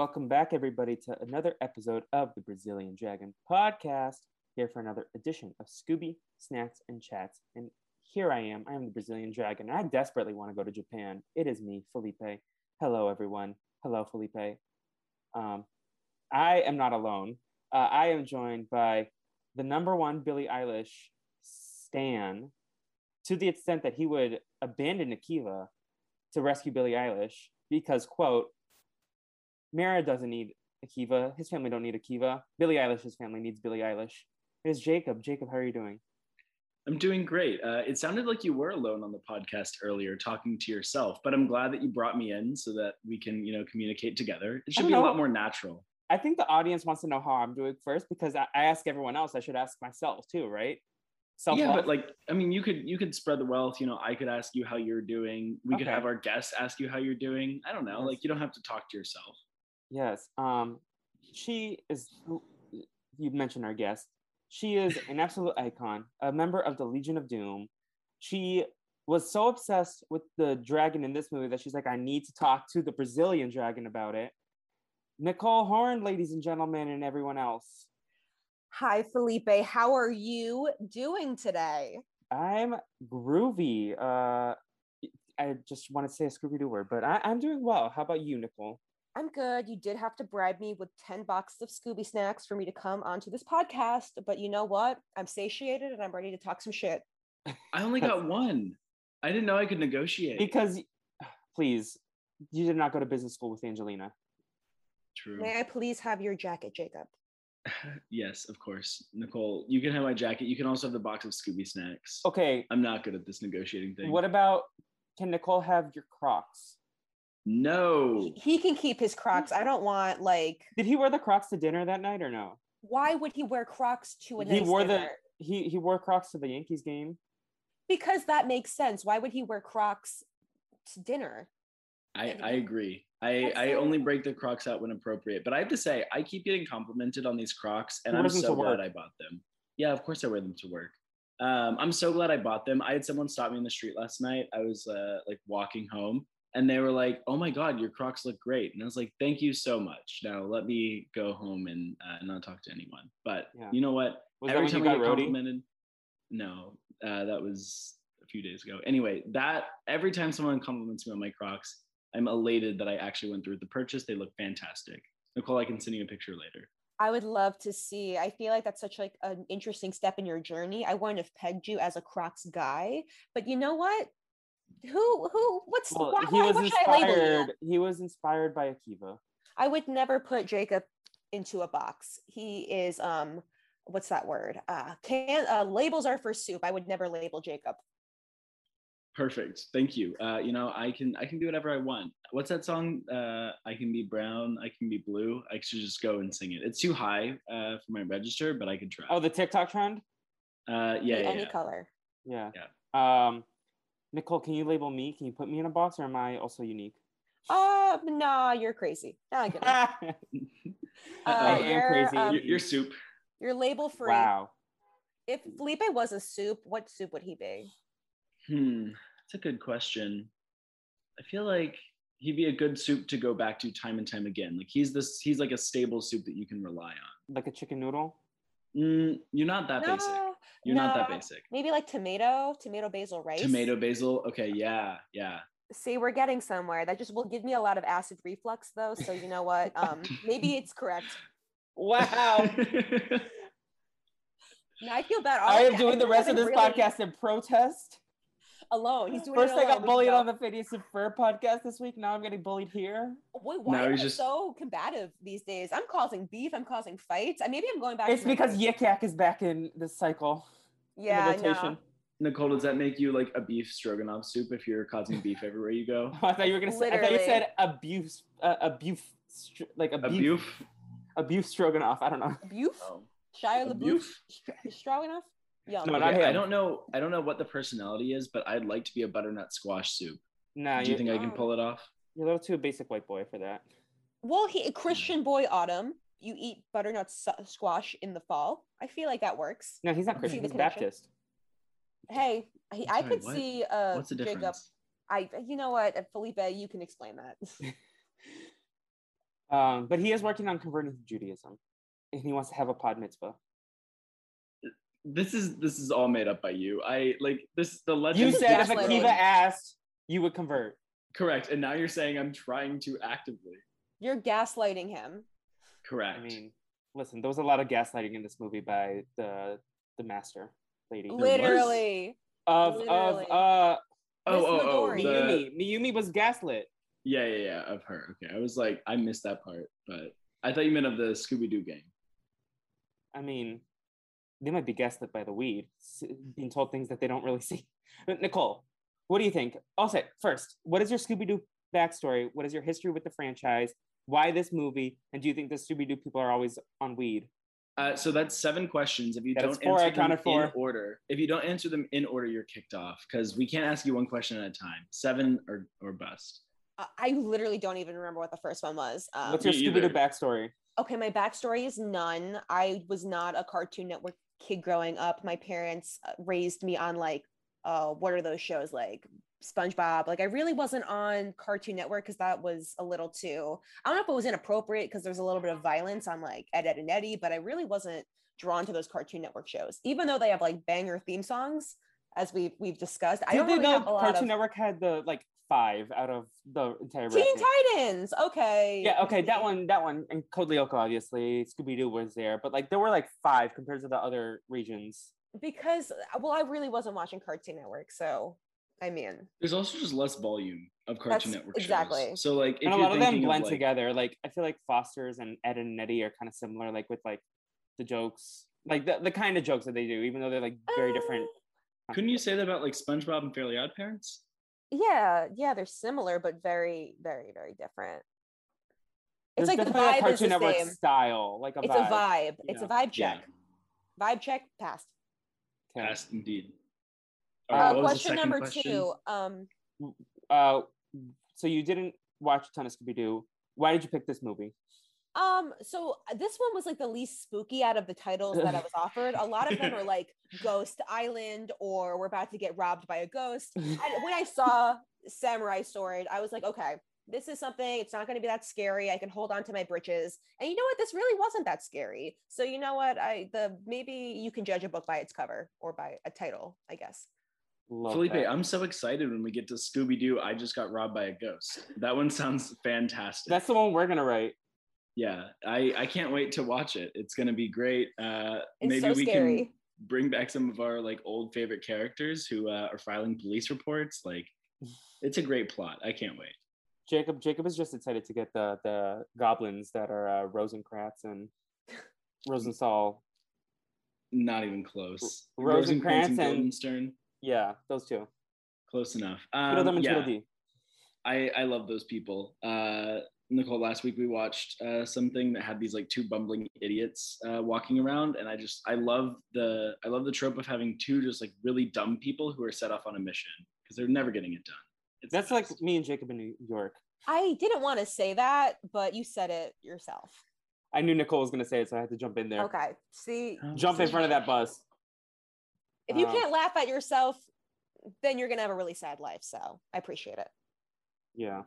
Welcome back, everybody, to another episode of the Brazilian Dragon podcast. Here for another edition of Scooby Snacks and Chats. And here I am. I am the Brazilian Dragon. I desperately want to go to Japan. It is me, Felipe. Hello, everyone. Hello, Felipe. Um, I am not alone. Uh, I am joined by the number one Billie Eilish stan, to the extent that he would abandon Akiva to rescue Billie Eilish because, quote, Mara doesn't need Akiva. His family don't need Akiva. Billie Eilish's family needs Billie Eilish. Here's Jacob. Jacob, how are you doing? I'm doing great. Uh, it sounded like you were alone on the podcast earlier, talking to yourself, but I'm glad that you brought me in so that we can, you know, communicate together. It should be know. a lot more natural. I think the audience wants to know how I'm doing first because I, I ask everyone else. I should ask myself too, right? Self-love. Yeah, but like, I mean, you could you could spread the wealth. You know, I could ask you how you're doing. We okay. could have our guests ask you how you're doing. I don't know. Like, you don't have to talk to yourself. Yes. Um, she is. You mentioned our guest. She is an absolute icon, a member of the Legion of Doom. She was so obsessed with the dragon in this movie that she's like, I need to talk to the Brazilian dragon about it. Nicole Horn, ladies and gentlemen, and everyone else. Hi, Felipe. How are you doing today? I'm groovy. Uh, I just want to say a Scooby Doo word, but I, I'm doing well. How about you, Nicole? I'm good. You did have to bribe me with 10 boxes of Scooby snacks for me to come onto this podcast, but you know what? I'm satiated and I'm ready to talk some shit. I only got one. I didn't know I could negotiate. Because, please, you did not go to business school with Angelina. True. May I please have your jacket, Jacob? yes, of course. Nicole, you can have my jacket. You can also have the box of Scooby snacks. Okay. I'm not good at this negotiating thing. What about, can Nicole have your Crocs? No. He can keep his Crocs. I don't want like. Did he wear the Crocs to dinner that night or no? Why would he wear Crocs to a he nice wore dinner? the he he wore Crocs to the Yankees game. Because that makes sense. Why would he wear Crocs to dinner? I I agree. I I only break the Crocs out when appropriate, but I have to say I keep getting complimented on these Crocs, and I'm so glad I bought them. Yeah, of course I wear them to work. Um, I'm so glad I bought them. I had someone stop me in the street last night. I was uh, like walking home, and they were like, "Oh my God, your Crocs look great," and I was like, "Thank you so much." Now let me go home and uh, not talk to anyone. But yeah. you know what? Was Every time I get complimented, no, uh, that was a few days ago. Anyway, that every time someone compliments me on my Crocs, I'm elated that I actually went through with the purchase. They look fantastic. Nicole, I can send you a picture later. I would love to see. I feel like that's such like an interesting step in your journey. I wouldn't have pegged you as a Crocs guy, but you know what? Who who what's well, why, he was inspired he was inspired by akiva. I would never put jacob into a box. He is um what's that word? Uh can uh, labels are for soup. I would never label jacob. Perfect. Thank you. Uh you know i can i can do whatever i want. What's that song? Uh i can be brown i can be blue. I should just go and sing it. It's too high uh for my register but i can try. Oh the tiktok trend? Uh yeah, yeah any yeah. color. Yeah. Yeah. Um Nicole, can you label me? Can you put me in a box, or am I also unique? Uh, nah, you're crazy. Nah, uh, I am crazy. Um, you're, you're, soup. You're label free. Wow. If Felipe was a soup, what soup would he be? Hmm, that's a good question. I feel like he'd be a good soup to go back to time and time again. Like he's this, he's like a stable soup that you can rely on. Like a chicken noodle. Mm, you're not that no. basic. You're no, not that basic. Maybe like tomato, tomato basil rice. Tomato basil. Okay, yeah, yeah. See, we're getting somewhere. That just will give me a lot of acid reflux though. So you know what? Um, maybe it's correct. Wow. No, I feel bad. I am doing the rest of this really podcast in protest. Alone. He's doing First, I got bullied on the Phineas and Ferb podcast this week. Now I'm getting bullied here. Wait, why are you just... so combative these days? I'm causing beef. I'm causing fights. Maybe I'm going back. It's because Yik Yak is back in this cycle. Yeah, no. Nicole, does that make you like a beef stroganoff soup if you're causing beef everywhere you go? I thought you were gonna say. I thought you said abuse, uh, abuse, like a beef, a stroganoff. I don't know. Beef. Oh. Shia LaBeouf stroganoff. Yeah. No, okay, I don't know. I don't know what the personality is, but I'd like to be a butternut squash soup. Nah, do you think I can pull it off? You're a little too basic white boy for that. Well, he a Christian boy autumn. You eat butternut squash in the fall. I feel like that works. No, he's not Christian. He's Baptist hey, he, I could what? see uh, What's the difference? Jacob. I, you know what, Felipe, you can explain that. um, but he is working on converting to Judaism, and he wants to have a pod mitzvah. This is this is all made up by you. I like this. The legend. You said if Akiva asked, you would convert. Correct, and now you're saying I'm trying to actively. You're gaslighting him. Correct. I mean, listen, there was a lot of gaslighting in this movie by the the master lady. Literally. Of Literally. of uh oh oh oh Mayumi. The... Mayumi was gaslit. Yeah, yeah, yeah, of her. Okay. I was like, I missed that part, but I thought you meant of the Scooby Doo game. I mean, they might be guessed gaslit by the weed, being told things that they don't really see. Nicole, what do you think? I'll say first, what is your Scooby Doo backstory? What is your history with the franchise? Why this movie? And do you think the Scooby Doo people are always on weed? Uh, so that's seven questions. If you don't four, answer them four. in order, if you don't answer them in order, you're kicked off because we can't ask you one question at a time. Seven or or bust. I literally don't even remember what the first one was. Um, What's your Scooby Doo backstory? Okay, my backstory is none. I was not a Cartoon Network kid growing up. My parents uh, raised me on like, uh, what are those shows like SpongeBob. Like I really wasn't on Cartoon Network because that was a little too. I don't know if it was inappropriate because there's a little bit of violence on like Ed, Ed and Eddy, but I really wasn't drawn to those Cartoon Network shows, even though they have like banger theme songs, as we've we've discussed. Did I don't really know Cartoon of... Network had the like five out of the entire Teen Titans. Okay. Yeah. Okay. That one. That one. And Code Lyoko, obviously. Scooby Doo was there, but like there were like five compared to the other regions. Because well, I really wasn't watching Cartoon Network, so I mean, there's also just less volume of Cartoon Network exactly. Shows. So like, and a lot of them blend of, like, together. Like I feel like Foster's and Ed and Eddy are kind of similar, like with like the jokes, like the, the kind of jokes that they do, even though they're like very uh, different. Couldn't you say that about like SpongeBob and Fairly Odd Parents? Yeah, yeah, they're similar but very, very, very different. It's There's like the vibe a Cartoon is the Network same. style, like a it's vibe. a vibe. It's a vibe check. Yeah. Vibe check passed. Passed indeed. Uh, question number question? two. Um, uh, so you didn't watch a ton of Scooby Doo. Why did you pick this movie? Um, so this one was like the least spooky out of the titles that I was offered. A lot of them are like Ghost Island or We're about to get robbed by a ghost. And when I saw Samurai Sword, I was like, okay, this is something, it's not going to be that scary. I can hold on to my britches. And you know what? This really wasn't that scary. So you know what? I the maybe you can judge a book by its cover or by a title, I guess. Love Felipe, that. I'm so excited when we get to Scooby Doo. I just got robbed by a ghost. That one sounds fantastic. That's the one we're gonna write. Yeah, I I can't wait to watch it. It's gonna be great. Uh, maybe so we scary. can bring back some of our like old favorite characters who uh, are filing police reports. Like, it's a great plot. I can't wait. Jacob Jacob is just excited to get the the goblins that are uh, Rosencrantz and Rosenthal. Not even close. Rosencrantz, and, and Guildenstern. Yeah, those two. Close enough. Um, yeah. I, I love those people. Uh, Nicole, last week we watched uh, something that had these like two bumbling idiots uh, walking around, and I just I love the I love the trope of having two just like really dumb people who are set off on a mission because they're never getting it done. It's That's like me and Jacob in New York. I didn't want to say that, but you said it yourself. I knew Nicole was going to say it, so I had to jump in there. Okay. See, jump in front of that bus if you um, can't laugh at yourself, then you're gonna have a really sad life. So I appreciate it. Yeah.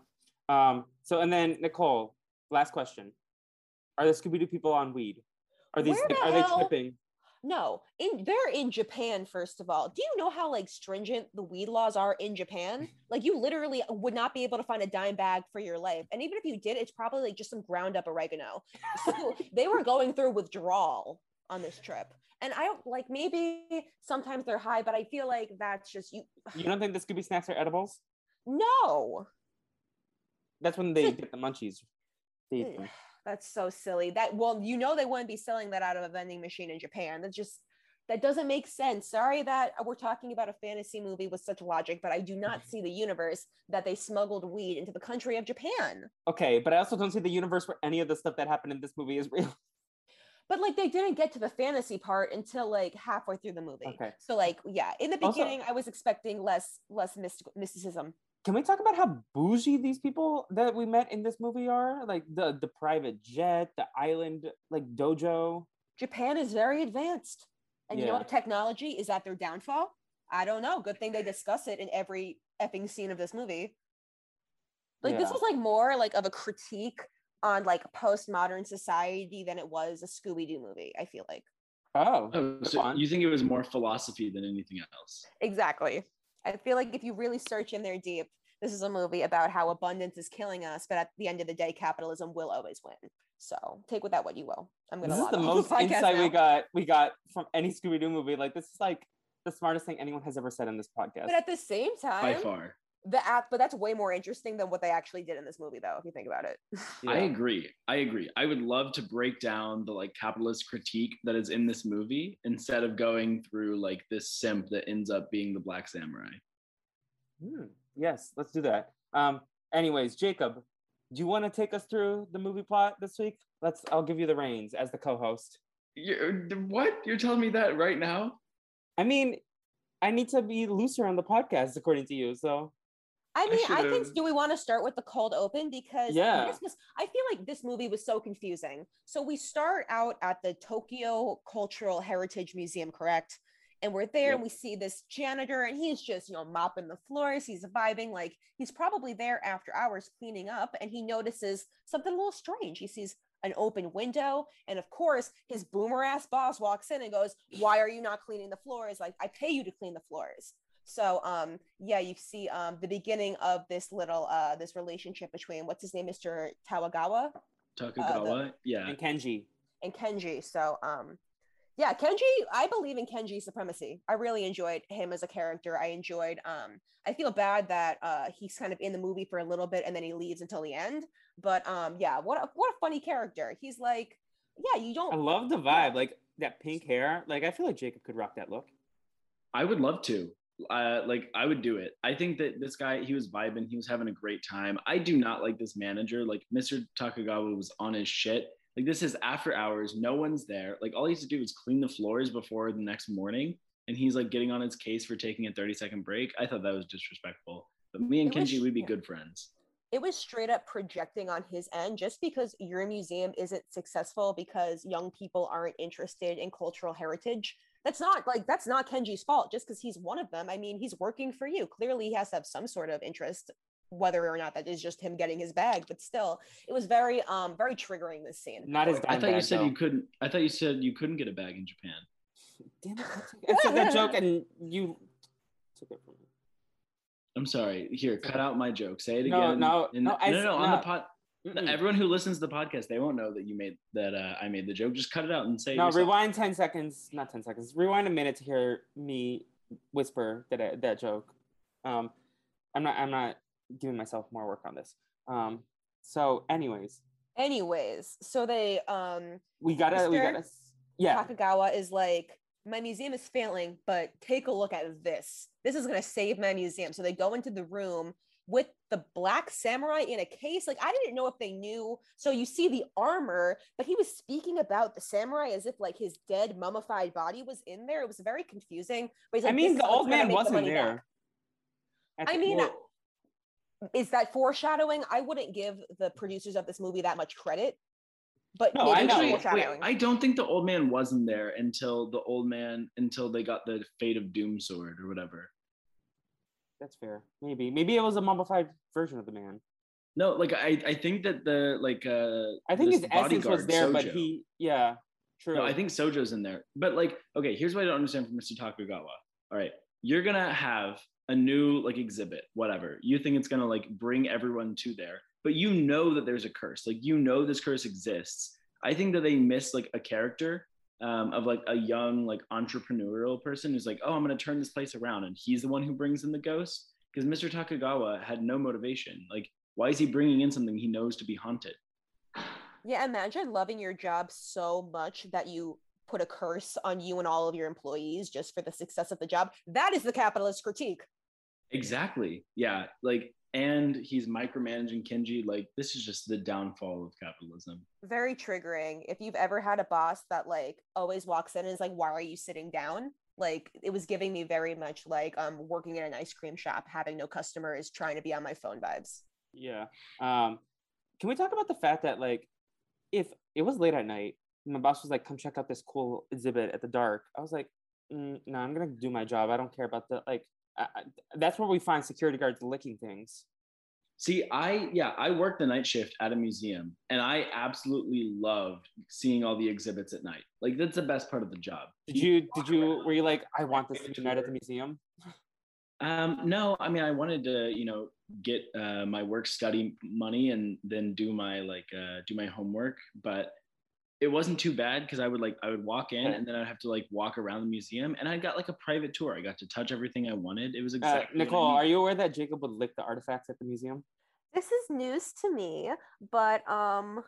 Um, so and then Nicole, last question. Are the Scooby Doo people on weed? Are these the are hell? they tripping? No, in they're in Japan, first of all. Do you know how like stringent the weed laws are in Japan? Like you literally would not be able to find a dime bag for your life. And even if you did, it's probably like just some ground up oregano. So they were going through withdrawal on this trip. And I don't like maybe sometimes they're high, but I feel like that's just you. You don't think the Scooby snacks are edibles? No. That's when they get the munchies. That's so silly. That well, you know they wouldn't be selling that out of a vending machine in Japan. That just that doesn't make sense. Sorry that we're talking about a fantasy movie with such logic, but I do not see the universe that they smuggled weed into the country of Japan. Okay, but I also don't see the universe where any of the stuff that happened in this movie is real. But like they didn't get to the fantasy part until like halfway through the movie. Okay. So like yeah, in the beginning also, I was expecting less less mysticism. Can we talk about how bougie these people that we met in this movie are? Like the the private jet, the island like dojo. Japan is very advanced. And yeah. you know what technology is at their downfall? I don't know. Good thing they discuss it in every effing scene of this movie. Like yeah. this was like more like of a critique on like postmodern society than it was a Scooby Doo movie. I feel like. Oh, oh so you think it was more philosophy than anything else? Exactly. I feel like if you really search in there deep, this is a movie about how abundance is killing us, but at the end of the day, capitalism will always win. So take with that what you will. I'm gonna. This is the most the insight now. we got. We got from any Scooby Doo movie. Like this is like the smartest thing anyone has ever said in this podcast. But at the same time, by far, the app. But that's way more interesting than what they actually did in this movie, though. If you think about it. yeah. I agree. I agree. I would love to break down the like capitalist critique that is in this movie instead of going through like this simp that ends up being the Black Samurai. Hmm. Yes, let's do that. Um. Anyways, Jacob, do you want to take us through the movie plot this week? Let's. I'll give you the reins as the co-host. You're, what? You're telling me that right now? I mean, I need to be looser on the podcast, according to you. So. I mean, I, I think. Do we want to start with the cold open because yeah, was, I feel like this movie was so confusing. So we start out at the Tokyo Cultural Heritage Museum, correct? and we're there yep. and we see this janitor and he's just you know mopping the floors he's vibing like he's probably there after hours cleaning up and he notices something a little strange he sees an open window and of course his boomer ass boss walks in and goes why are you not cleaning the floors like i pay you to clean the floors so um yeah you see um the beginning of this little uh this relationship between what's his name mr tawagawa? Takagawa uh, the, yeah. And kenji. And kenji. So um yeah kenji i believe in kenji's supremacy. I really enjoyed him as a character. I enjoyed um i feel bad that uh he's kind of in the movie for a little bit and then he leaves until the end. But um yeah what a what a funny character. He's like yeah you don't i love the vibe like that pink hair. Like i feel like jacob could rock that look. I would love to uh, like I would do it. I think that this guy, he was vibing, he was having a great time. I do not like this manager. Like Mr. Takagawa was on his shit. Like this is after hours, no one's there. Like all he has to do is clean the floors before the next morning, and he's like getting on his case for taking a 30 second break. I thought that was disrespectful. But me and Kenji, we'd be good friends. It was straight up projecting on his end just because your museum isn't successful because young people aren't interested in cultural heritage. That's not like that's not Kenji's fault just because he's one of them. I mean, he's working for you. Clearly, he has to have some sort of interest whether or not that is just him getting his bag but still it was very um very triggering this scene not as i thought bag, you said though. you couldn't i thought you said you couldn't get a bag in japan damn it i said that joke and you took it from me i'm sorry here cut out my joke say it no, again no in, no, no, no, no, on the pod everyone who listens to the podcast they won't know that you made that uh, i made the joke just cut it out and say no rewind 10 seconds not 10 seconds rewind a minute to hear me whisper that that joke um i'm not i'm not giving myself more work on this. Um, so, anyways. Anyways, so they um we gotta Mr. we gotta yeah. Takagawa is like, my museum is failing, but take a look at this. This is gonna save my museum. So they go into the room with the black samurai in a case. Like I didn't know if they knew. So you see the armor, but he was speaking about the samurai as if like his dead mummified body was in there. It was very confusing. But he's like, I mean, the old man wasn't the there. I mean, well, is that foreshadowing? I wouldn't give the producers of this movie that much credit. But no, I, wait, I don't think the old man wasn't there until the old man until they got the fate of Doom sword or whatever. That's fair. Maybe. Maybe it was a mummified version of the man. No, like I, I think that the like uh I think his essence was there, Sojo, but he yeah, true. No, I think Sojo's in there. But like, okay, here's what I don't understand from Mr. Takagawa. All right. You're gonna have a new like exhibit, whatever. You think it's gonna like bring everyone to there, but you know that there's a curse. Like you know this curse exists. I think that they missed like a character um, of like a young like entrepreneurial person who's like, oh, I'm gonna turn this place around, and he's the one who brings in the ghost because Mr. Takagawa had no motivation. Like, why is he bringing in something he knows to be haunted? Yeah, imagine loving your job so much that you put a curse on you and all of your employees just for the success of the job. That is the capitalist critique. Exactly. Yeah. Like, and he's micromanaging Kenji. Like, this is just the downfall of capitalism. Very triggering. If you've ever had a boss that like always walks in and is like, "Why are you sitting down?" Like, it was giving me very much like um working in an ice cream shop, having no customers, trying to be on my phone vibes. Yeah. Um, can we talk about the fact that like, if it was late at night, my boss was like, "Come check out this cool exhibit at the dark," I was like, mm, "No, I'm gonna do my job. I don't care about the like." I, that's where we find security guards licking things. See, I yeah, I worked the night shift at a museum, and I absolutely loved seeing all the exhibits at night. Like that's the best part of the job. Did you did you were you like I want this tonight at the museum? Um, no, I mean I wanted to you know get uh, my work study money and then do my like uh, do my homework, but it wasn't too bad because I would like I would walk in and then I'd have to like walk around the museum and I got like a private tour. I got to touch everything I wanted. It was exactly uh, Nicole. Are you aware that Jacob would lick the artifacts at the museum? This is news to me, but um,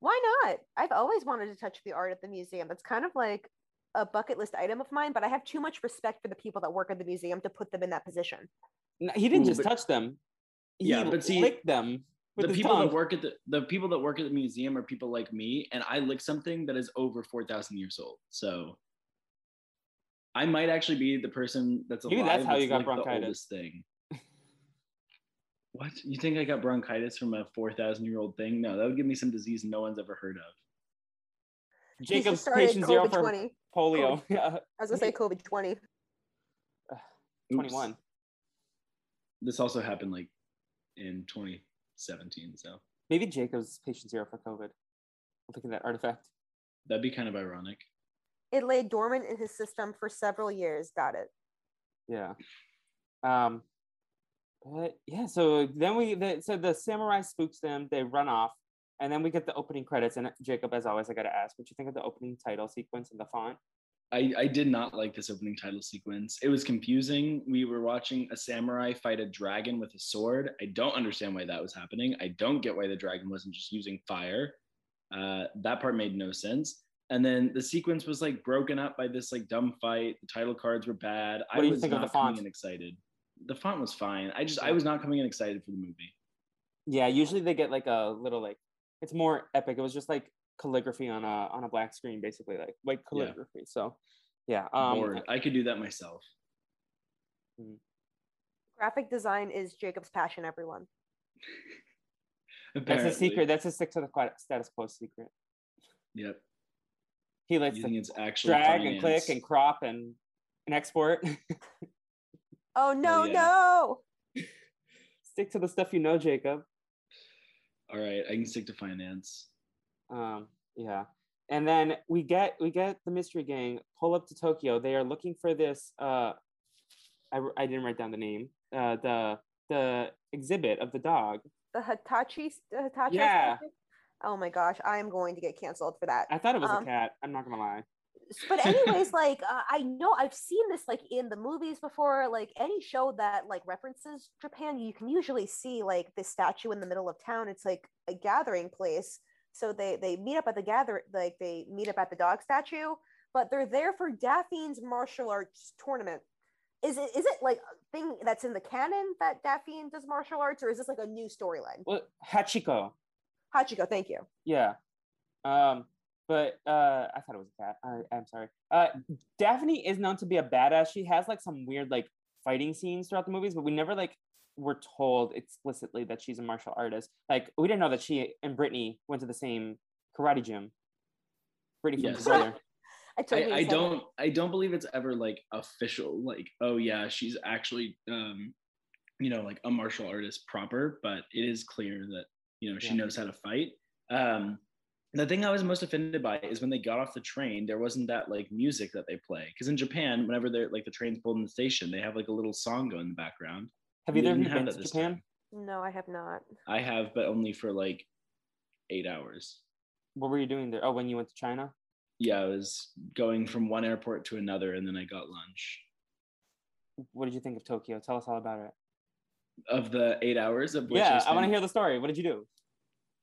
why not? I've always wanted to touch the art at the museum. It's kind of like a bucket list item of mine, but I have too much respect for the people that work at the museum to put them in that position. No, he didn't Ooh, just but, touch them. He yeah, but see, licked them the people tongue. that work at the the people that work at the museum are people like me, and I lick something that is over four thousand years old. So I might actually be the person that's alive. Maybe that's how you got bronchitis. thing. what you think I got bronchitis from a four thousand year old thing? No, that would give me some disease no one's ever heard of. Jacob's patient zero for 20. polio. Yeah, I was gonna say COVID twenty. Twenty one. This also happened like in twenty 17. So maybe Jacob's patient zero for COVID. Look at that artifact. That'd be kind of ironic. It lay dormant in his system for several years. Got it. Yeah. Um. But yeah, so then we the, so the samurai spooks them. They run off, and then we get the opening credits. And Jacob, as always, I got to ask, what you think of the opening title sequence and the font? I, I did not like this opening title sequence. It was confusing. We were watching a samurai fight a dragon with a sword. I don't understand why that was happening. I don't get why the dragon wasn't just using fire. Uh, that part made no sense. And then the sequence was like broken up by this like dumb fight. The title cards were bad. What I do you was think not of the font? coming in excited. The font was fine. I just I was not coming in excited for the movie. Yeah, usually they get like a little like it's more epic. It was just like calligraphy on a on a black screen, basically like like calligraphy. Yeah. So yeah, um, I could do that myself. Hmm. Graphic design is Jacob's passion. Everyone. That's a secret. That's a stick to the status quo secret. Yep. He likes to it's actually drag finance. and click and crop and and export. oh no, oh, yeah. no. Stick to the stuff you know, Jacob. All right, I can stick to finance. Um, yeah. And then we get we get the mystery gang pull up to Tokyo. They are looking for this. Uh, I, I didn't write down the name. Uh, the the exhibit of the dog. The Hitachi. The Hitachi. Yeah. Oh my gosh, I am going to get canceled for that. I thought it was um, a cat. I'm not gonna lie. But anyways, like uh, I know I've seen this like in the movies before. Like any show that like references Japan, you can usually see like this statue in the middle of town. It's like a gathering place so they they meet up at the gather like they meet up at the dog statue, but they're there for Daphne's martial arts tournament. Is it is it like a thing that's in the canon that Daphne does martial arts, or is this like a new storyline? Well, Hachiko. Hachiko, thank you. Yeah. Um, but uh, I thought it was a cat. I, I'm sorry. Uh, Daphne is known to be a badass. She has like some weird like fighting scenes throughout the movies, but we never like we're told explicitly that she's a martial artist. Like we didn't know that she and Brittany went to the same karate gym. Brittany yes. brother. I, I, I don't it. I don't believe it's ever like official, like, oh yeah, she's actually um, you know, like a martial artist proper, but it is clear that, you know, she yeah. knows how to fight. Um, the thing I was most offended by is when they got off the train, there wasn't that like music that they play. Because in Japan, whenever they're like the train's pulled in the station, they have like a little song going in the background. Have either of you been to Japan? Time. No, I have not. I have, but only for like eight hours. What were you doing there? Oh, when you went to China? Yeah, I was going from one airport to another, and then I got lunch. What did you think of Tokyo? Tell us all about it. Of the eight hours of which yeah, I, I want to hear the story. What did you do?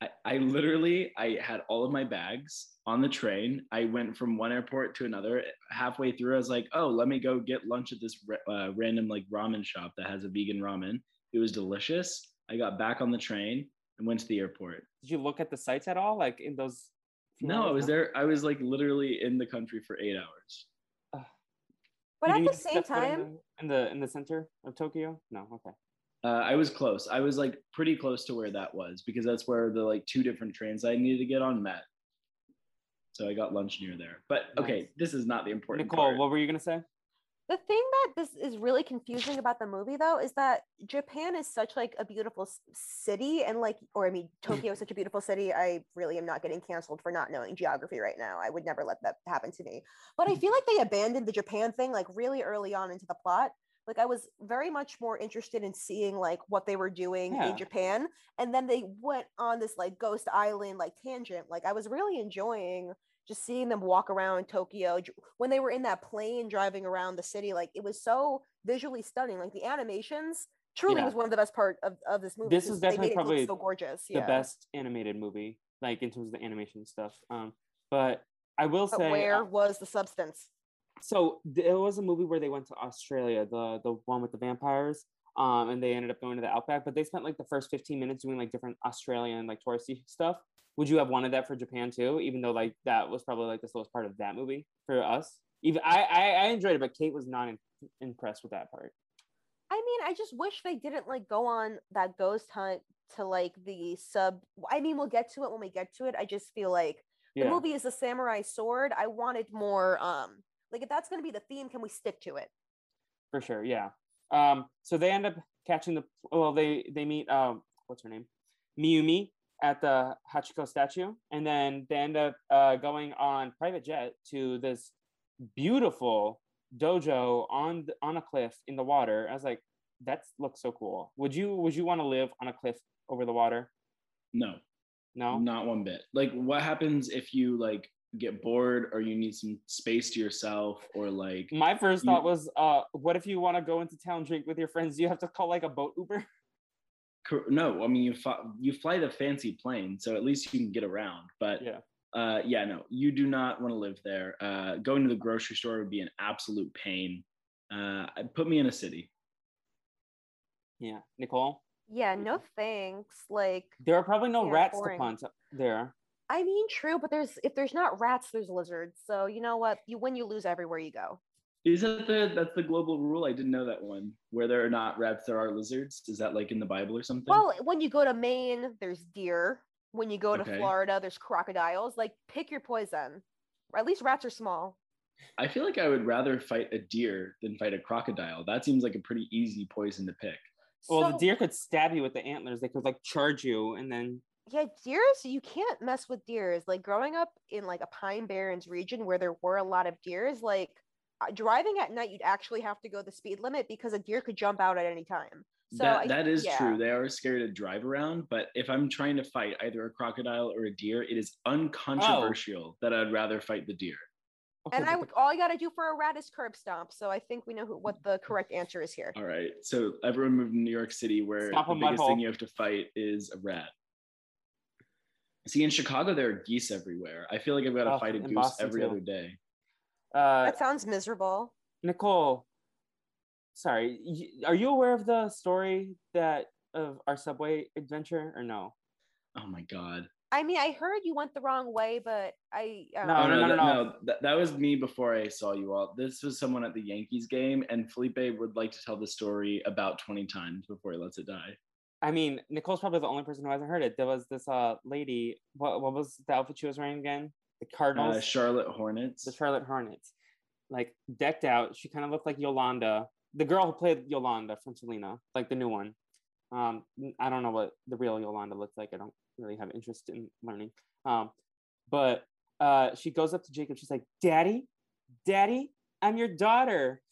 I, I literally I had all of my bags on the train. I went from one airport to another. Halfway through, I was like, "Oh, let me go get lunch at this uh, random like ramen shop that has a vegan ramen." It was delicious. I got back on the train and went to the airport. Did you look at the sites at all, like in those? No, I was there. I was like literally in the country for eight hours. Uh, but at the same time, in the, in the in the center of Tokyo, no, okay. Uh, I was close. I was like pretty close to where that was because that's where the like two different trains I needed to get on met. So I got lunch near there. But okay, nice. this is not the important Nicole, part. what were you gonna say? The thing that this is really confusing about the movie though is that Japan is such like a beautiful city and like or I mean Tokyo is such a beautiful city. I really am not getting canceled for not knowing geography right now. I would never let that happen to me. But I feel like they abandoned the Japan thing like really early on into the plot like i was very much more interested in seeing like what they were doing yeah. in japan and then they went on this like ghost island like tangent like i was really enjoying just seeing them walk around tokyo when they were in that plane driving around the city like it was so visually stunning like the animations truly yeah. was one of the best part of, of this movie this is definitely probably so gorgeous the yeah. best animated movie like in terms of the animation stuff um but i will but say where uh, was the substance so there was a movie where they went to Australia, the the one with the vampires, um, and they ended up going to the outback. But they spent like the first fifteen minutes doing like different Australian like touristy stuff. Would you have wanted that for Japan too? Even though like that was probably like the slowest part of that movie for us. Even I I, I enjoyed it, but Kate was not in, impressed with that part. I mean, I just wish they didn't like go on that ghost hunt to like the sub. I mean, we'll get to it when we get to it. I just feel like the movie is a samurai sword. I wanted more um like if that's going to be the theme, can we stick to it? For sure, yeah. Um, so they end up catching the well, they they meet um, what's her name, Miyumi at the Hachiko statue, and then they end up uh, going on private jet to this beautiful dojo on the, on a cliff in the water. I was like, that looks so cool. Would you would you want to live on a cliff over the water? No. No. Not one bit. Like what happens if you like get bored or you need some space to yourself or like my first you, thought was uh what if you want to go into town drink with your friends? Do you have to call like a boat uber? No i mean you fly, you fly the fancy plane so at least you can get around but yeah. uh yeah no you do not want to live there. Uh going to the grocery store would be an absolute pain. Uh put me in a city. Yeah. Nicole? Yeah no thanks like there are probably no yeah, rats boring. to hunt there I mean, true, but there's if there's not rats, there's lizards. So you know what? You win, you lose everywhere you go. Is that the that's the global rule? I didn't know that one. Where there are not rats, there are lizards. Is that like in the Bible or something? Well, when you go to Maine, there's deer. When you go to okay. Florida, there's crocodiles. Like pick your poison. Or at least rats are small. I feel like I would rather fight a deer than fight a crocodile. That seems like a pretty easy poison to pick. Well, so, the deer could stab you with the antlers. They could like charge you and then yeah, deers, you can't mess with deers. Like growing up in like a Pine Barrens region where there were a lot of deers, like uh, driving at night, you'd actually have to go the speed limit because a deer could jump out at any time. So that, I, that is yeah. true. They are scary to drive around, but if I'm trying to fight either a crocodile or a deer, it is uncontroversial oh. that I'd rather fight the deer. And I all you got to do for a rat is curb stomp. So I think we know who, what the correct answer is here. All right. So everyone moved to New York City, where Stop the biggest thing you have to fight is a rat. See, in Chicago, there are geese everywhere. I feel like I've got to oh, fight a goose Boston every too. other day. Uh, that sounds miserable. Nicole, sorry, are you aware of the story that of our subway adventure or no? Oh my god. I mean, I heard you went the wrong way, but I um... no, no, no, no, no. no. That, that was me before I saw you all. This was someone at the Yankees game, and Felipe would like to tell the story about twenty times before he lets it die. I mean, Nicole's probably the only person who hasn't heard it. There was this uh lady. What what was the outfit she was wearing again? The Cardinals. Uh, Charlotte Hornets. The Charlotte Hornets, like decked out. She kind of looked like Yolanda, the girl who played Yolanda from Selena, like the new one. Um, I don't know what the real Yolanda looks like. I don't really have interest in learning. Um, but uh, she goes up to Jacob. She's like, "Daddy, Daddy, I'm your daughter."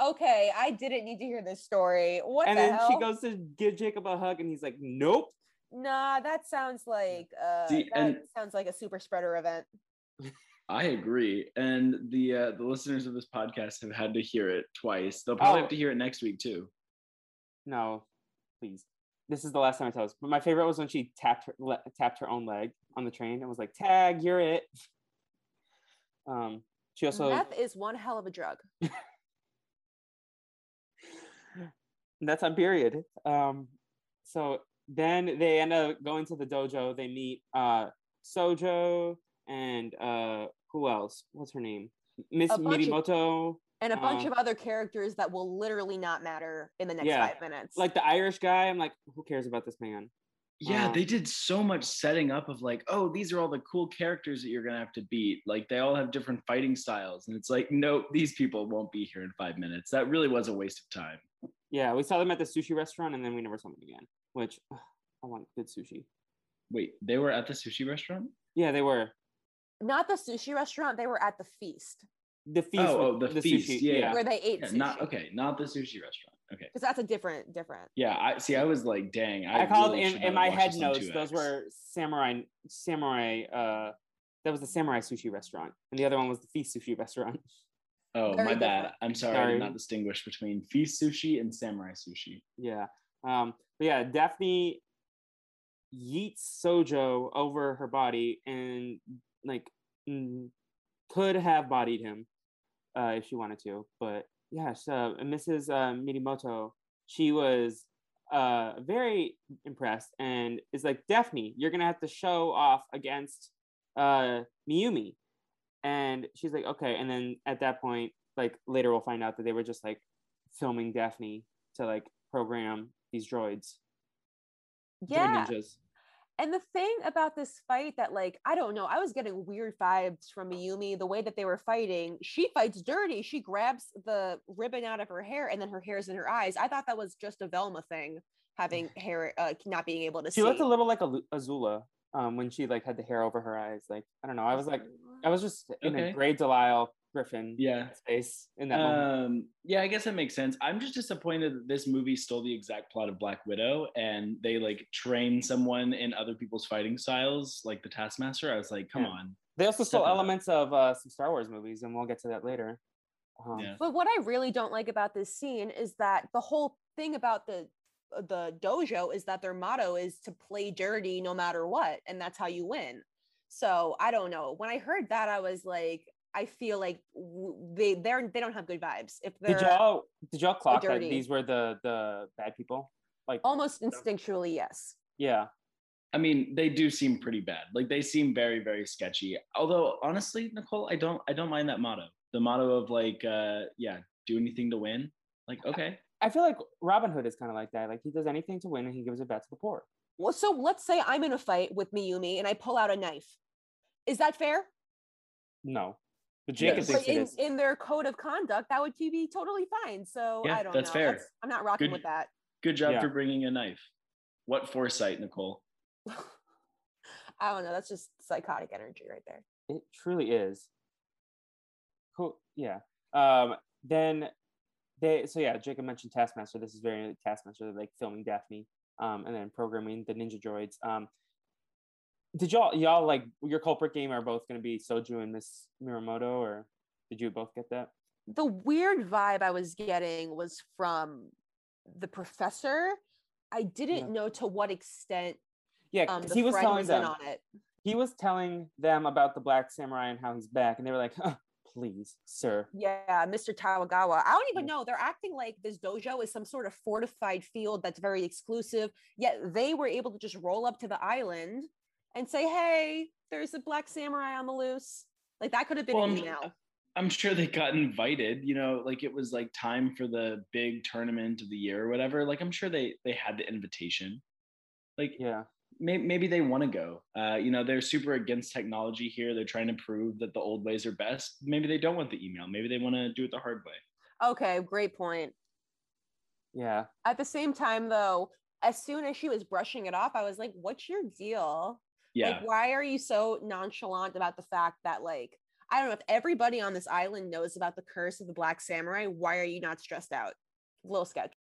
Okay, I didn't need to hear this story. What and the then hell? she goes to give Jacob a hug, and he's like, "Nope." Nah, that sounds like uh, See, that sounds like a super spreader event. I agree, and the uh, the listeners of this podcast have had to hear it twice. They'll probably oh. have to hear it next week too. No, please. This is the last time I tell this. But my favorite was when she tapped her le- tapped her own leg on the train and was like, "Tag, you're it." Um, she also meth is one hell of a drug. That's on period. Um, so then they end up going to the dojo. They meet uh, Sojo and uh, who else? What's her name? Miss Midimoto. and a bunch uh, of other characters that will literally not matter in the next yeah, five minutes. Like the Irish guy, I'm like, who cares about this man? Yeah, um, they did so much setting up of like, oh, these are all the cool characters that you're gonna have to beat. Like they all have different fighting styles, and it's like, nope, these people won't be here in five minutes. That really was a waste of time. Yeah, we saw them at the sushi restaurant, and then we never saw them again. Which ugh, I want good sushi. Wait, they were at the sushi restaurant? Yeah, they were not the sushi restaurant. They were at the feast. The feast. Oh, oh the, the, feast. Sushi, yeah, where they ate. Yeah, not okay. Not the sushi restaurant. Okay. Because that's a different, different. Yeah, I see. I was like, dang. I, I called really in, in my head notes. Those were samurai, samurai. Uh, that was the samurai sushi restaurant, and the other one was the feast sushi restaurant. Oh, Very my different. bad. I'm sorry, sorry. I did not distinguish between feast sushi and samurai sushi. Yeah. Um. But yeah, Daphne yeets Sojo over her body and like could have bodied him uh, if she wanted to, but yeah, so Mrs. Uh, Midimoto, she was uh, very impressed and is like, Daphne, you're gonna have to show off against uh, Miyumi, and she's like, okay. And then at that point, like later we'll find out that they were just like filming Daphne to like program these droids. Yeah. Ninjas. And the thing about this fight that, like, I don't know, I was getting weird vibes from Miyumi, the way that they were fighting. She fights dirty. She grabs the ribbon out of her hair and then her hair's in her eyes. I thought that was just a Velma thing, having hair, uh, not being able to she see. She looked a little like a Azula um, when she, like, had the hair over her eyes. Like, I don't know. I was like, I was just in okay. a Grey DeLisle Griffin yeah space in that um, moment. Yeah, I guess that makes sense. I'm just disappointed that this movie stole the exact plot of Black Widow and they like train someone in other people's fighting styles, like the Taskmaster. I was like, come yeah. on. They also stole elements of uh, some Star Wars movies, and we'll get to that later. Um, yeah. But what I really don't like about this scene is that the whole thing about the the dojo is that their motto is to play dirty no matter what, and that's how you win. So I don't know. When I heard that, I was like, I feel like they they're they don't have good vibes. If they're did y'all did y'all clock that these were the the bad people? Like almost instinctually, yes. Yeah. I mean, they do seem pretty bad. Like they seem very very sketchy. Although honestly, Nicole, I don't I don't mind that motto. The motto of like, uh, yeah, do anything to win. Like, okay. I feel like Robin Hood is kind of like that. Like he does anything to win and he gives it back to the poor. Well, so let's say I'm in a fight with Miyumi and I pull out a knife. Is that fair? No. But Jacob yes. thinks in, in, their code of conduct, that would be totally fine. So yeah, I don't that's know. Fair. That's fair. I'm not rocking good, with that. Good job yeah. for bringing a knife. What foresight, Nicole? I don't know. That's just psychotic energy right there. It truly is. Cool. Yeah. Um, then they so yeah, Jacob mentioned Taskmaster. This is very Taskmaster, like filming Daphne, um, and then programming the ninja droids. Um, did y'all y'all like your culprit game are both going to be Sojo and Miss Miramoto, or did you both get that? The weird vibe I was getting was from the professor. I didn't yeah. know to what extent. Yeah, um, he was telling them on it. He was telling them about the Black Samurai and how he's back, and they were like, oh, "Please, sir." Yeah, Mr. Tawagawa. I don't even know. They're acting like this dojo is some sort of fortified field that's very exclusive. Yet they were able to just roll up to the island and say, hey, there's a black samurai on the loose. Like that could have been well, an email. I'm sure they got invited, you know, like it was like time for the big tournament of the year or whatever. Like I'm sure they they had the invitation. Like yeah, maybe, maybe they want to go. Uh, you know, they're super against technology here. They're trying to prove that the old ways are best. Maybe they don't want the email. Maybe they want to do it the hard way. Okay, great point. Yeah. At the same time, though, as soon as she was brushing it off, I was like, "What's your deal?" Yeah. Like, why are you so nonchalant about the fact that, like, I don't know if everybody on this island knows about the curse of the Black Samurai. Why are you not stressed out? A little sketch.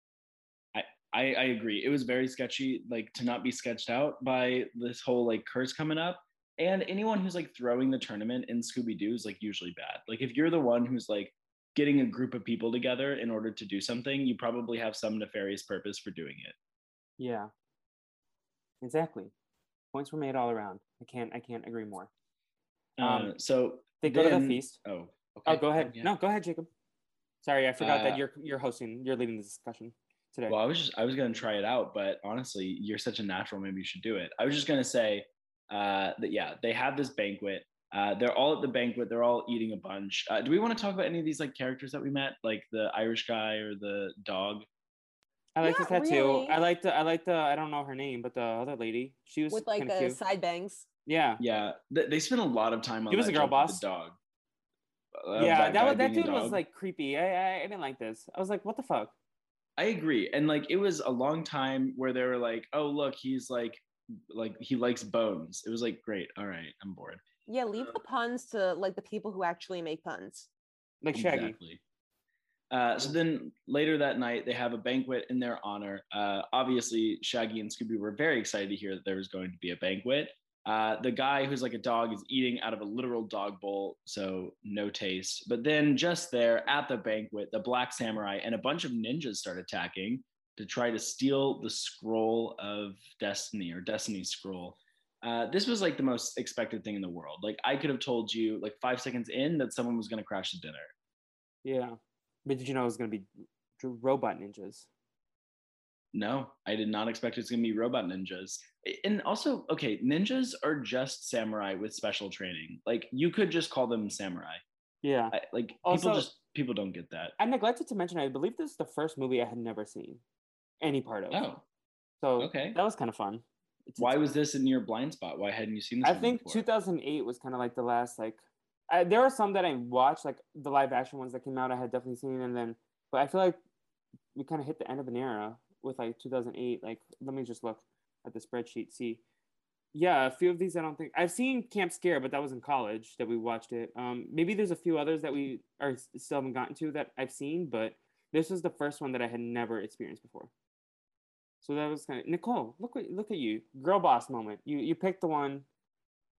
I, I, agree. It was very sketchy, like to not be sketched out by this whole like curse coming up. And anyone who's like throwing the tournament in Scooby Doo is like usually bad. Like if you're the one who's like getting a group of people together in order to do something, you probably have some nefarious purpose for doing it. Yeah. Exactly. Points were made all around. I can't I can't agree more. Um, uh, so they go then, to the feast. Oh, okay. Oh, go ahead. Yeah. No, go ahead, Jacob. Sorry, I forgot uh, that you're you're hosting. You're leading the discussion today. Well, I was just I was gonna try it out, but honestly, you're such a natural. Maybe you should do it. I was just gonna say uh, that yeah, they have this banquet. Uh, they're all at the banquet. They're all eating a bunch. Uh, do we want to talk about any of these like characters that we met, like the Irish guy or the dog? I like the tattoo. Really. I like the I like the I don't know her name, but the other lady. She was with like the cute. side bangs. Yeah. Yeah. They, they spent a lot of time on. He was a girl boss. The dog. Uh, yeah, that that, that dude was like creepy. I, I I didn't like this. I was like, what the fuck. I agree, and like it was a long time where they were like, oh look, he's like like he likes bones. It was like great. All right, I'm bored. Yeah, leave the puns to like the people who actually make puns. Like Shaggy. Exactly. Uh, so then later that night, they have a banquet in their honor. Uh, obviously, Shaggy and Scooby were very excited to hear that there was going to be a banquet. Uh, the guy who's like a dog is eating out of a literal dog bowl, so no taste. But then, just there at the banquet, the Black Samurai and a bunch of ninjas start attacking to try to steal the scroll of destiny or destiny scroll. Uh, this was like the most expected thing in the world. Like, I could have told you, like, five seconds in, that someone was going to crash the dinner. Yeah. But did you know it was going to be robot ninjas? No, I did not expect it's going to be robot ninjas. And also, okay, ninjas are just samurai with special training. Like you could just call them samurai. Yeah. I, like also, people just people don't get that. I neglected to mention I believe this is the first movie I had never seen any part of. Oh. So okay. That was kind of fun. It's, Why was this in your blind spot? Why hadn't you seen this? I think before? 2008 was kind of like the last like I, there are some that I watched, like the live action ones that came out. I had definitely seen, and then, but I feel like we kind of hit the end of an era with like 2008. Like, let me just look at the spreadsheet. See, yeah, a few of these I don't think I've seen Camp Scare, but that was in college that we watched it. Um, maybe there's a few others that we are still haven't gotten to that I've seen, but this was the first one that I had never experienced before. So that was kind of Nicole. Look look at you, girl boss moment. You you picked the one,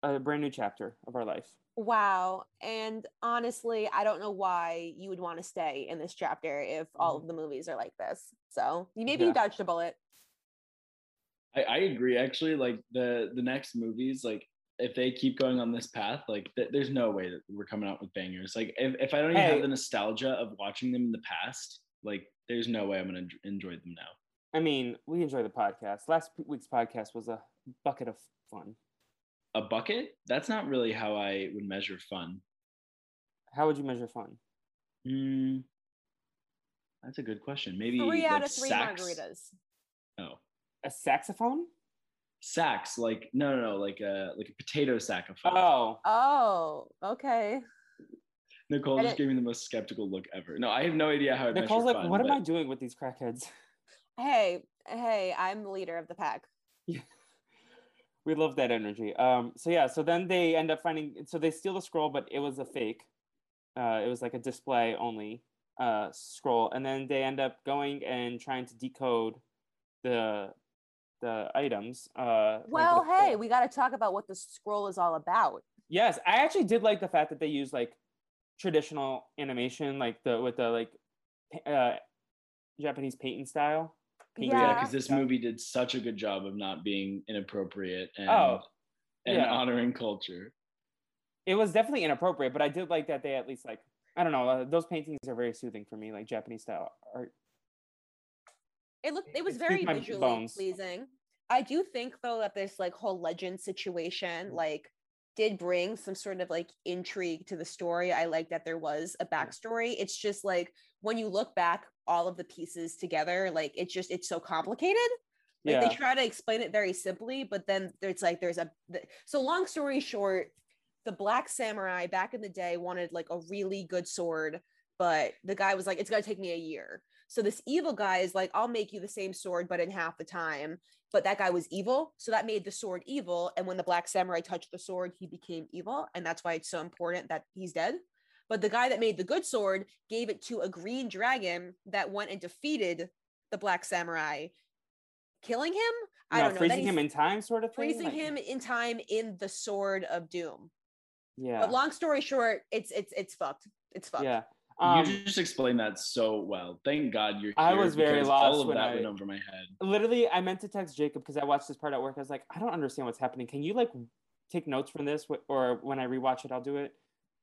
a brand new chapter of our life. Wow. And honestly, I don't know why you would want to stay in this chapter if all mm-hmm. of the movies are like this. So you maybe yeah. you dodged a bullet. I, I agree. Actually, like the the next movies, like if they keep going on this path, like th- there's no way that we're coming out with bangers. Like if, if I don't even hey. have the nostalgia of watching them in the past, like there's no way I'm gonna enjoy them now. I mean, we enjoy the podcast. Last week's podcast was a bucket of fun a bucket that's not really how i would measure fun. How would you measure fun? Mm, that's a good question. Maybe three like out of three sax? margaritas. Oh. A saxophone? Sax like no no no like a like a potato saxophone. Oh. Oh okay. Nicole just gave me the most skeptical look ever. No i have no idea how nicole's like fun, what but... am i doing with these crackheads? Hey hey i'm the leader of the pack. Yeah we love that energy. Um, so yeah, so then they end up finding. So they steal the scroll, but it was a fake. Uh, it was like a display only uh, scroll, and then they end up going and trying to decode the the items. Uh, well, like hey, we got to talk about what the scroll is all about. Yes, I actually did like the fact that they use like traditional animation, like the with the like uh, Japanese painting style. Yeah, because this movie did such a good job of not being inappropriate and oh, and yeah. honoring culture. It was definitely inappropriate, but I did like that they at least like I don't know. Uh, those paintings are very soothing for me, like Japanese style art. It looked. It was it very visually bones. pleasing. I do think though that this like whole legend situation, like did bring some sort of like intrigue to the story. I like that there was a backstory. It's just like when you look back all of the pieces together, like it's just it's so complicated. Like yeah. they try to explain it very simply, but then there's like there's a so long story short, the black samurai back in the day wanted like a really good sword, but the guy was like, it's gonna take me a year. So this evil guy is like, I'll make you the same sword, but in half the time but that guy was evil so that made the sword evil and when the black samurai touched the sword he became evil and that's why it's so important that he's dead but the guy that made the good sword gave it to a green dragon that went and defeated the black samurai killing him I don't know. freezing him in time, sort of thing. Freezing like, him in time in the Sword of Doom. Yeah. But long story short, it's it's it's fucked. It's fucked. Yeah. Um, you just explained that so well. Thank God you're here. I was very lost. All of that I, went over my head. Literally, I meant to text Jacob because I watched this part at work. I was like, I don't understand what's happening. Can you like take notes from this, or when I rewatch it, I'll do it.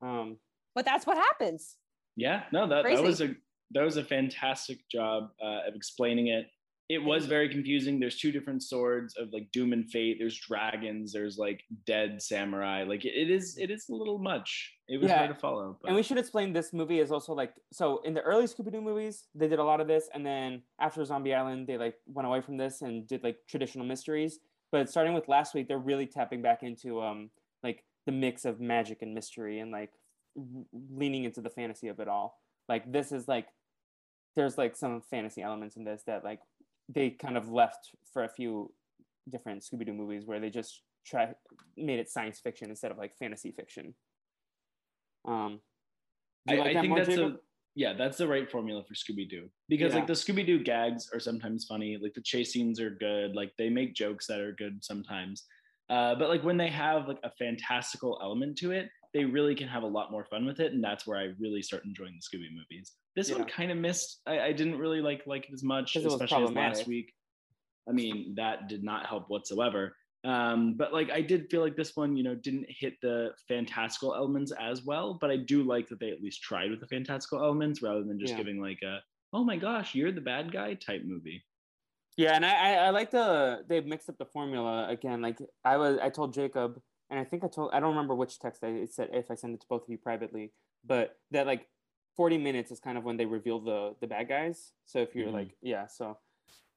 Um, but that's what happens. Yeah, no, that Crazy. that was a that was a fantastic job uh, of explaining it it was very confusing. There's two different swords of like doom and fate. There's dragons. There's like dead samurai. Like it is, it is a little much. It was yeah. hard to follow. But. And we should explain this movie is also like so in the early Scooby Doo movies they did a lot of this, and then after Zombie Island they like went away from this and did like traditional mysteries. But starting with last week, they're really tapping back into um like the mix of magic and mystery and like leaning into the fantasy of it all. Like this is like there's like some fantasy elements in this that like they kind of left for a few different Scooby Doo movies where they just try made it science fiction instead of like fantasy fiction. Um, I, like I think that's Jacob? a yeah, that's the right formula for Scooby Doo because yeah. like the Scooby Doo gags are sometimes funny, like the chase scenes are good, like they make jokes that are good sometimes. Uh, but like when they have like a fantastical element to it, they really can have a lot more fun with it, and that's where I really start enjoying the Scooby movies. This yeah. one kind of missed. I, I, didn't really like like it as much, especially as last week. I mean, that did not help whatsoever. Um, but like I did feel like this one, you know, didn't hit the fantastical elements as well. But I do like that they at least tried with the fantastical elements rather than just yeah. giving like a oh my gosh, you're the bad guy type movie. Yeah, and I, I, I like the they've mixed up the formula again. Like I was I told Jacob, and I think I told I don't remember which text I said if I sent it to both of you privately, but that like 40 minutes is kind of when they reveal the the bad guys. So if you're mm-hmm. like, yeah, so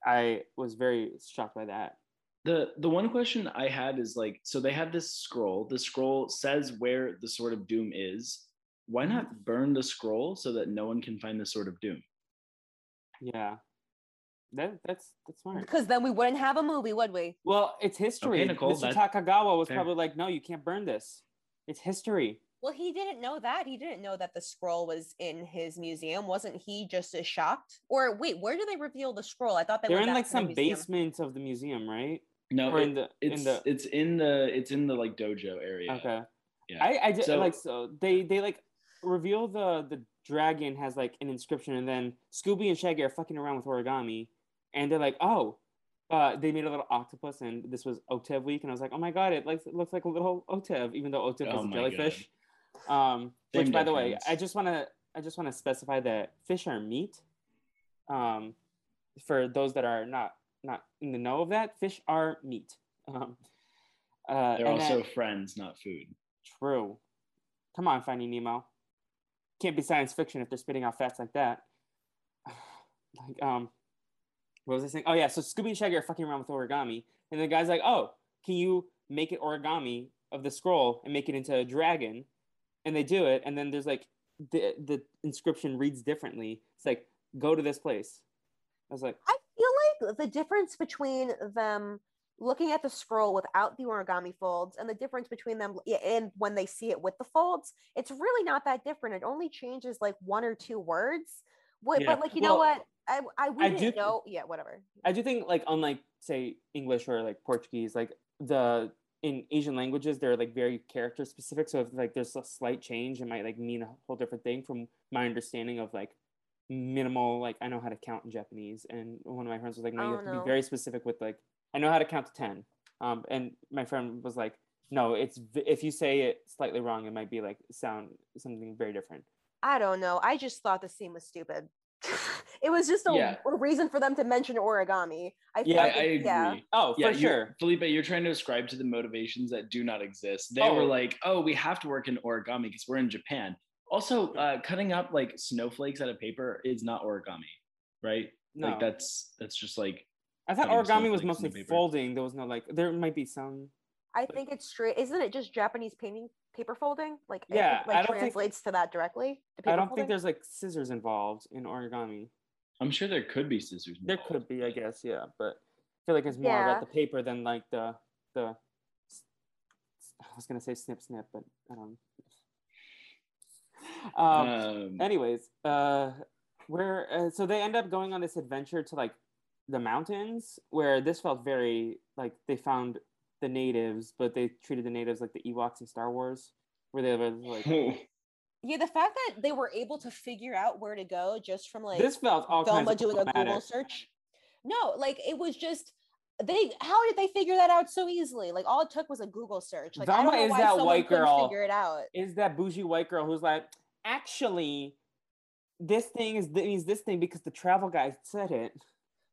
I was very shocked by that. The the one question I had is like, so they have this scroll. The scroll says where the sword of doom is. Why not mm-hmm. burn the scroll so that no one can find the sword of doom? Yeah. That that's that's smart. Because then we wouldn't have a movie, would we? Well, it's history. Okay, Nicole, Mr. Takagawa was fair. probably like, no, you can't burn this. It's history. Well, he didn't know that. He didn't know that the scroll was in his museum. Wasn't he just as shocked? Or wait, where do they reveal the scroll? I thought they they're in like some basement of the museum, right? No, or it, in the it's in the it's in the it's in the like dojo area. Okay. Yeah. I I did so, like so they they like reveal the the dragon has like an inscription, and then Scooby and Shaggy are fucking around with origami, and they're like, oh, uh, they made a little octopus, and this was Otev week, and I was like, oh my god, it like it looks like a little Otev, even though Otev oh is a jellyfish. God. Um, which, by the way, I just want to I just want to specify that fish are meat. Um, for those that are not not in the know of that, fish are meat. Um, uh, They're also friends, not food. True. Come on, Finding Nemo. Can't be science fiction if they're spitting out facts like that. like, um, what was I saying? Oh yeah, so Scooby and Shaggy are fucking around with origami, and the guy's like, "Oh, can you make it origami of the scroll and make it into a dragon?" and they do it and then there's like the the inscription reads differently it's like go to this place i was like i feel like the difference between them looking at the scroll without the origami folds and the difference between them and when they see it with the folds it's really not that different it only changes like one or two words what, yeah. but like you well, know what i i we I didn't do, know yeah whatever i do think like unlike say english or like portuguese like the in Asian languages, they're like very character specific. So if like there's a slight change, it might like mean a whole different thing from my understanding of like minimal, like I know how to count in Japanese. And one of my friends was like, no, you oh, have to be very specific with like, I know how to count to 10. Um, and my friend was like, no, it's, if you say it slightly wrong, it might be like sound something very different. I don't know. I just thought the scene was stupid. It was just a, yeah. a, reason for them to mention origami. I yeah, I, I agree. Yeah. Oh, for sure, Felipe. You're trying to ascribe to the motivations that do not exist. They oh. were like, "Oh, we have to work in origami because we're in Japan." Also, uh, cutting up like snowflakes out of paper is not origami, right? No. Like that's that's just like. I thought origami was mostly folding. There was no like. There might be some. I think it's straight. Isn't it just Japanese painting paper folding? Like yeah, it, like translates think, to that directly. I don't folding? think there's like scissors involved in origami. I'm sure there could be scissors. Involved. There could be, I guess, yeah, but I feel like it's more yeah. about the paper than like the the. I was gonna say snip snip, but I don't. Um, um, anyways, uh, where uh, so they end up going on this adventure to like the mountains, where this felt very like they found the natives, but they treated the natives like the Ewoks in Star Wars, where they were like. Yeah, the fact that they were able to figure out where to go just from like this felt all Velma doing a Google search. No, like it was just they. How did they figure that out so easily? Like all it took was a Google search. Like Velma is that white girl. Figure it out. Is that bougie white girl who's like, actually, this thing is means this thing because the travel guide said it.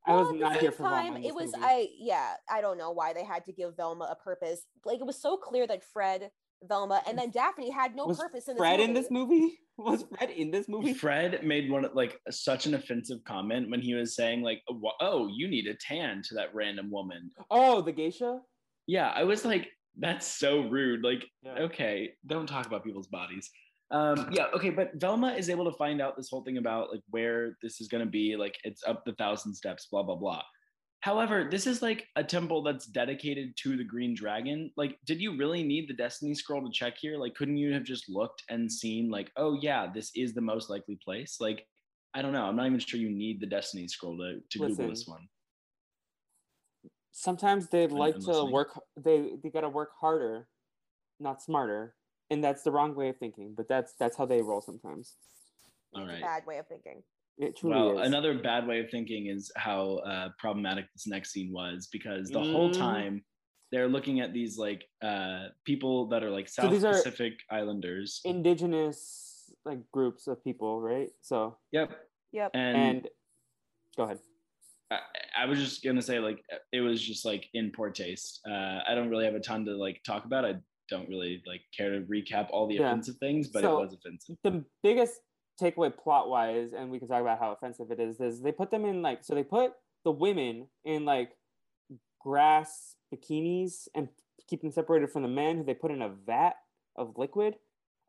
Well, I was not here for time, It was movie. I yeah I don't know why they had to give Velma a purpose. Like it was so clear that Fred Velma, and then Daphne had no was purpose in this Fred movie. in this movie? Was Fred in this movie? Fred made one like such an offensive comment when he was saying like, "Oh, you need a tan" to that random woman. Oh, the geisha. Yeah, I was like, that's so rude. Like, yeah. okay, don't talk about people's bodies. Um, yeah, okay, but Velma is able to find out this whole thing about like where this is gonna be. Like, it's up the thousand steps, blah blah blah. However, this is like a temple that's dedicated to the green dragon. Like, did you really need the destiny scroll to check here? Like, couldn't you have just looked and seen, like, oh, yeah, this is the most likely place? Like, I don't know. I'm not even sure you need the destiny scroll to, to Listen, Google this one. Sometimes they like to work, they, they got to work harder, not smarter. And that's the wrong way of thinking, but that's that's how they roll sometimes. All right. bad way of thinking. It truly well, is. another bad way of thinking is how uh, problematic this next scene was because the mm. whole time they're looking at these like uh, people that are like South so Pacific Islanders, indigenous like groups of people, right? So yep, yep. And, and go ahead. I, I, was just gonna say like it was just like in poor taste. Uh, I don't really have a ton to like talk about. I don't really like care to recap all the yeah. offensive things, but so, it was offensive. The biggest takeaway plot wise, and we can talk about how offensive it is, is they put them in like so they put the women in like grass bikinis and keep them separated from the men who they put in a vat of liquid,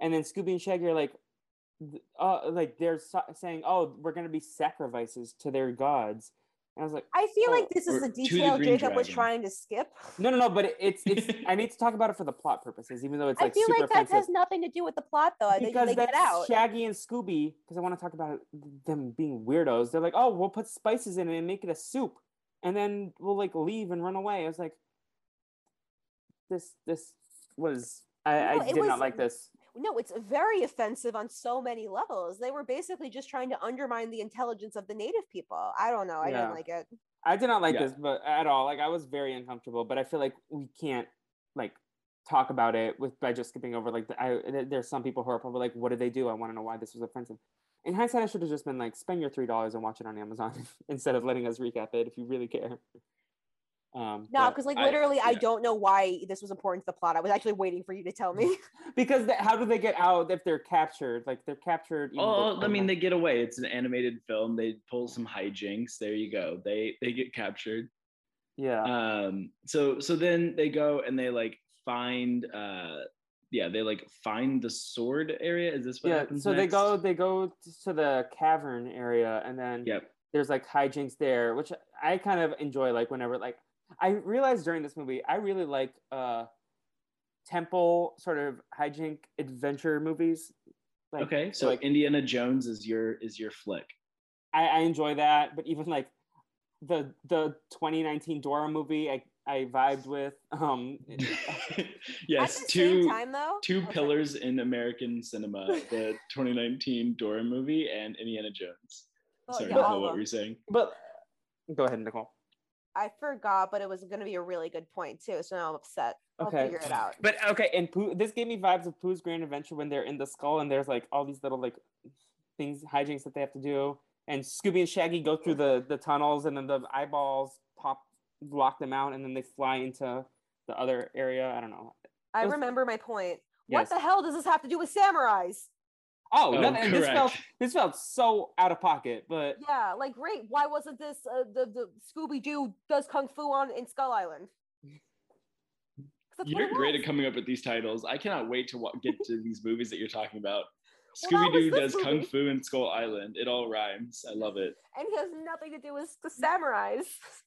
and then Scooby and Shaggy are like, uh, like they're saying, oh, we're gonna be sacrifices to their gods, I was like, I feel oh, like this is the detail Jacob Dragon. was trying to skip. No, no, no, but it's it's. I need to talk about it for the plot purposes, even though it's like. I feel like that offensive. has nothing to do with the plot, though. Because they, they get out. Shaggy and Scooby, because I want to talk about them being weirdos. They're like, oh, we'll put spices in it and make it a soup, and then we'll like leave and run away. I was like, this this was I, no, I did was, not like this no, it's very offensive on so many levels. They were basically just trying to undermine the intelligence of the native people. I don't know. I yeah. didn't like it. I did not like yeah. this, but at all. Like I was very uncomfortable. But I feel like we can't like talk about it with by just skipping over. Like the, I, there's some people who are probably like, "What did they do? I want to know why this was offensive." In hindsight, I should have just been like, "Spend your three dollars and watch it on Amazon instead of letting us recap it if you really care." Um, no, because like literally, I, yeah. I, don't know why this was important to the plot. I was actually waiting for you to tell me. because the, how do they get out if they're captured? Like they're captured. Oh, I mean, they get away. It's an animated film. They pull some hijinks. There you go. They they get captured. Yeah. Um. So so then they go and they like find. Uh. Yeah, they like find the sword area. Is this what yeah, happens? So next? they go they go to the cavern area and then yep. there's like hijinks there, which I kind of enjoy. Like whenever like I realized during this movie, I really like uh, temple sort of hijink adventure movies. Like, okay, so like Indiana Jones is your is your flick. I, I enjoy that, but even like the the 2019 Dora movie, I I vibed with. Um, yes, two time, two oh, pillars in American cinema: the 2019 Dora movie and Indiana Jones. Well, sorry, yeah, know what were you saying? But go ahead, Nicole. I forgot, but it was going to be a really good point too. So now I'm upset. I'll okay. figure it out. But okay, and Pooh, this gave me vibes of Pooh's Grand Adventure when they're in the skull and there's like all these little like things, hijinks that they have to do. And Scooby and Shaggy go through the the tunnels, and then the eyeballs pop, block them out, and then they fly into the other area. I don't know. I was, remember my point. Yes. What the hell does this have to do with samurais? Oh, oh nothing, this felt this felt so out of pocket, but yeah, like great. Why wasn't this uh, the the Scooby Doo does kung fu on in Skull Island? You're great at coming up with these titles. I cannot wait to get to these movies that you're talking about. Scooby Doo does movie. kung fu in Skull Island. It all rhymes. I love it. And he has nothing to do with the samurais.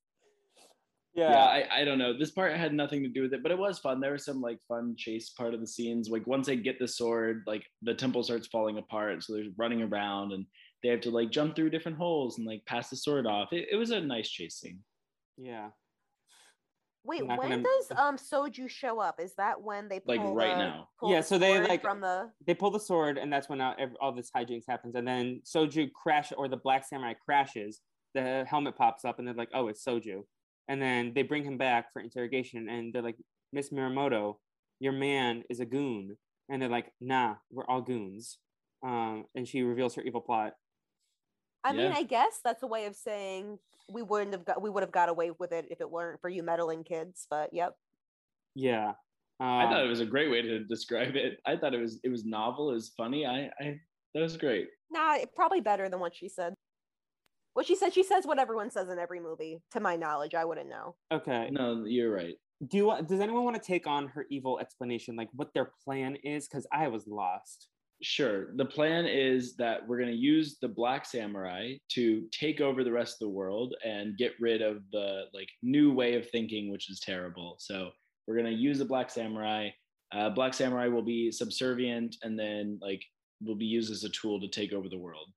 Yeah. yeah I, I don't know. This part had nothing to do with it, but it was fun. There was some like fun chase part of the scenes. Like once they get the sword, like the temple starts falling apart. So they're running around and they have to like jump through different holes and like pass the sword off. It, it was a nice chase scene. Yeah. Wait, when gonna- does um Sojo show up? Is that when they Like, right the- now. pull Yeah, so they, like- from the They pull the sword, and that's when ev- all this hijinks happens. And then Sojo crash, or the Black Samurai crashes. The helmet pops up, and they're like, "Oh, it's Sojo." And then they bring him back for interrogation, and they're like, "Miss Miramoto, your man is a goon." And they're like, "Nah, we're all goons." Um, and she reveals her evil plot. I mean, I guess that's a way of saying we wouldn't have got we would have got away with it if it weren't for you meddling kids. But yep. Yeah. I thought Um, it was a great way to describe it. I thought it was it was novel, it was funny. I, I that was great. Nah, it- probably better than what she said. What she said, she says what everyone says in every movie. To my knowledge, I wouldn't know. okay. No, you're right. Do you want, does anyone want to take on her evil explanation, like what their plan is? Because I was lost. Sure. The plan is that we're going to use the Black Samurai to take over the rest of the world and get rid of the like new way of thinking, which is terrible. So we're going to use the Black Samurai. Uh, Black Samurai will be subservient, and then like will be used as a tool to take over the world.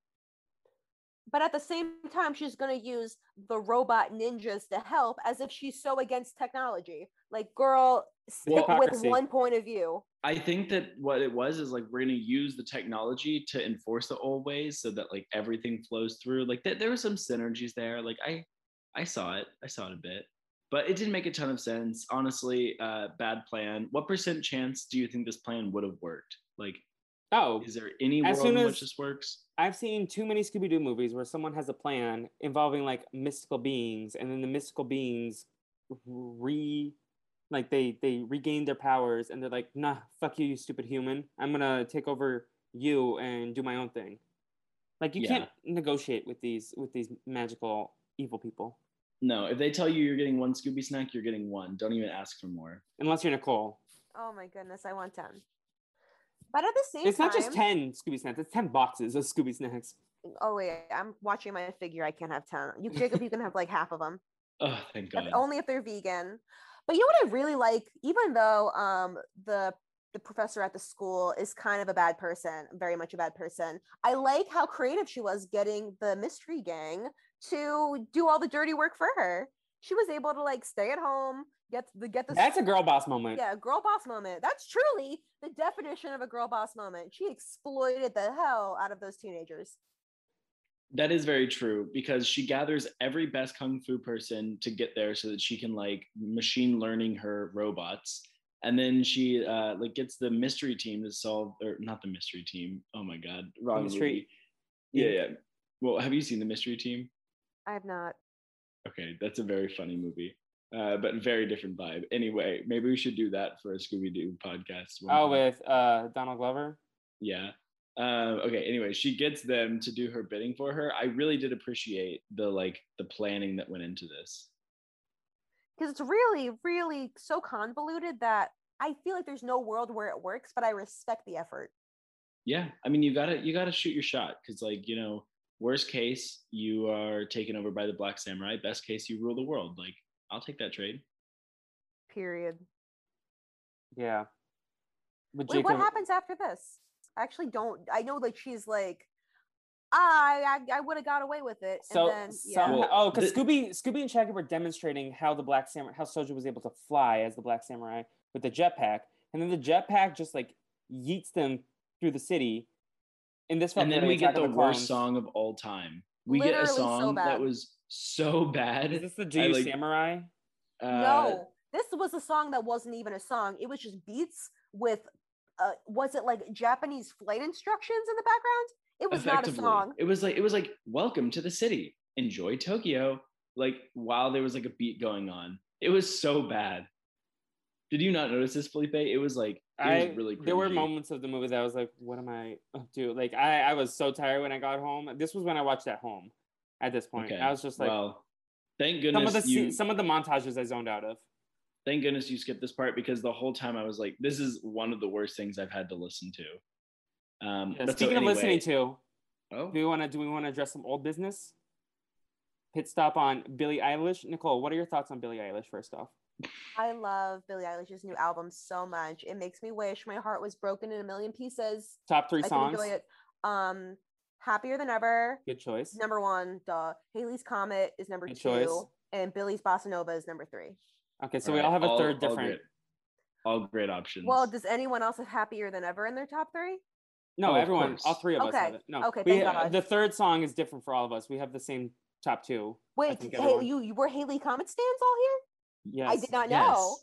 But at the same time, she's going to use the robot ninjas to help, as if she's so against technology. Like, girl, stick with one point of view. I think that what it was is like we're gonna use the technology to enforce the old ways so that like everything flows through. Like th- there were some synergies there. Like I I saw it. I saw it a bit. But it didn't make a ton of sense. Honestly, uh bad plan. What percent chance do you think this plan would have worked? Like Oh, is there any As world soon in as- which this works? I've seen too many Scooby Doo movies where someone has a plan involving like mystical beings, and then the mystical beings re like they they regain their powers, and they're like, "Nah, fuck you, you stupid human. I'm gonna take over you and do my own thing." Like you Yeah. can't negotiate with these with these magical evil people No, if they tell you you're getting one Scooby snack, you're getting one. Don't even ask for more. unless you're Nicole. Oh my goodness, I want 10. But at the same It's time, not just ten Scooby snacks; it's ten boxes of Scooby snacks. oh wait, I'm watching my figure. I can't have 10. You, Jacob, you can have like half of them. Oh, thank If- God. only if they're vegan. But you know what I really like, even though um the the professor at the school is kind of a bad person, very much a bad person. I like how creative she was getting the mystery gang to do all the dirty work for her. She was able to like stay at home, get the get the That's a girl boss moment. yeah, girl boss moment. That's truly the definition of a girl boss moment. She exploited the hell out of those teenagers. That is very true because she gathers every best kung fu person to get there so that she can like machine learning her robots. And then she uh like gets the mystery team to solve or not the mystery team. Oh my god, wrong Mystery- movie. Yeah, yeah. Well, have you seen the mystery team? I have not. Okay, that's a very funny movie. Uh, but very different vibe. Anyway, maybe we should do that for a Scooby Doo podcast. one Oh, time. with uh Donald Glover. Yeah. Um, okay. Anyway, she gets them to do her bidding for her. I really did appreciate the like the planning that went into this. because it's really really so convoluted that i feel like there's no world where it works but i respect the effort Yeah. I mean, you gotta you gotta shoot your shot because like you know, worst case you are taken over by the Black Samurai. Best case you rule the world. Like I'll take that trade. period Yeah. But wait what happens after this i actually don't i know that she's like i i, I would have got away with it So and then yeah somehow, oh, because Scooby, Scooby and Shaggy were demonstrating how the Black Samurai, how Sojo was able to fly as the Black Samurai with the jetpack, and then the jetpack just like yeets them through the city. In this, felt and then very we get Attack the worst song of all time. We get Literally a so song that was so bad. Is this the Do You like, Samurai? uh, no this was a song that wasn't even a song it was just beats with uh was it like japanese flight instructions in the background it was not a song It was like it was like welcome to the city. Enjoy Tokyo. Like while there was like a beat going on. It was so bad. Did you not notice this, Felipe? It was like it I was really crazy. there were moments of the movie that I was like, "What am I up to?" Like I, I was so tired when I got home. This was when I watched at home. At this point, Okay. I was just like, well, thank some of goodness the you some of the montages I zoned out of. thank goodness you skipped this part because the whole time I was like, this is one of the worst things I've had to listen to. Um Yeah, but so speaking of listening to, oh do we want to do we want to address some old business? pit stop on Billie Eilish. Nicole, what are your thoughts on Billie Eilish? First off, I love Billie Eilish's new album so much. It makes me wish my heart was broken in a million pieces. Top three I songs. Can enjoy it. Um, Happier Than Ever. Good choice. Number one. Duh. Halley's Comet is number Good two, choice. and Billie's Bossa Nova is number three. Okay, so we all have a all- third all different. great, all great options. Well, does anyone else have Happier Than Ever in their top three? No, Oh, everyone, all three of us Okay, have it. No, okay, we, thank God. the third song is different for all of us. We have the same top two. Wait, hey, everyone- you, you were Halley Comet stands all here? Yes. I did not know.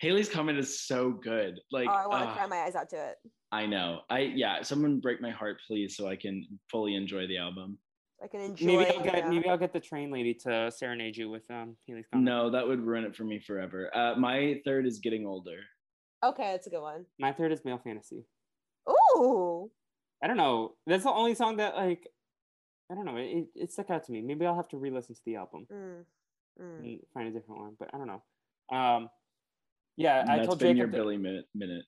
Halley's Comet is so good. Like, oh, I want to ah, cry my eyes out to it. I know. I yeah. Someone break my heart, please, so I can fully enjoy the album. I can enjoy. Maybe I'll get yeah. maybe I'll get the train lady to serenade you with um Halley's Comet. No, that would ruin it for me forever. Uh, my third is getting older. Okay, that's a good one. My third is male fantasy. Ooh, I don't know. That's the only song that like I don't know. It, it, it stuck out to me. Maybe I'll have to re-listen to the album Mm, mm. and find a different one. But I don't know. Um, yeah, I That's told been Jacob. your that- Billy minute. minute.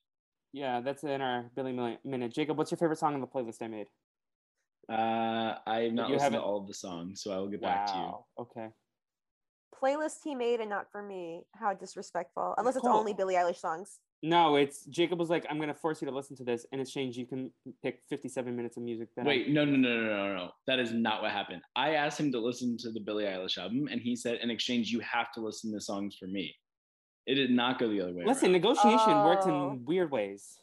yeah, that's in our Billy minute. Jacob, what's your favorite song on the playlist I made? Uh, I have not You listened haven't- to all of the songs, so I will get back to you. Okay. Playlist he made and not for me. How disrespectful. Unless it's Cool. only Billie Eilish songs. No, it's Jacob was like, I'm gonna force you to listen to this. In exchange, you can pick 57 minutes of music. That I- Wait, no, no, no, no, no, no. That is not what happened. I asked him to listen to the Billie Eilish album, and he said, in exchange, you have to listen to songs for me. It did not go the other way. Listen, around. negotiation works Oh. in weird ways.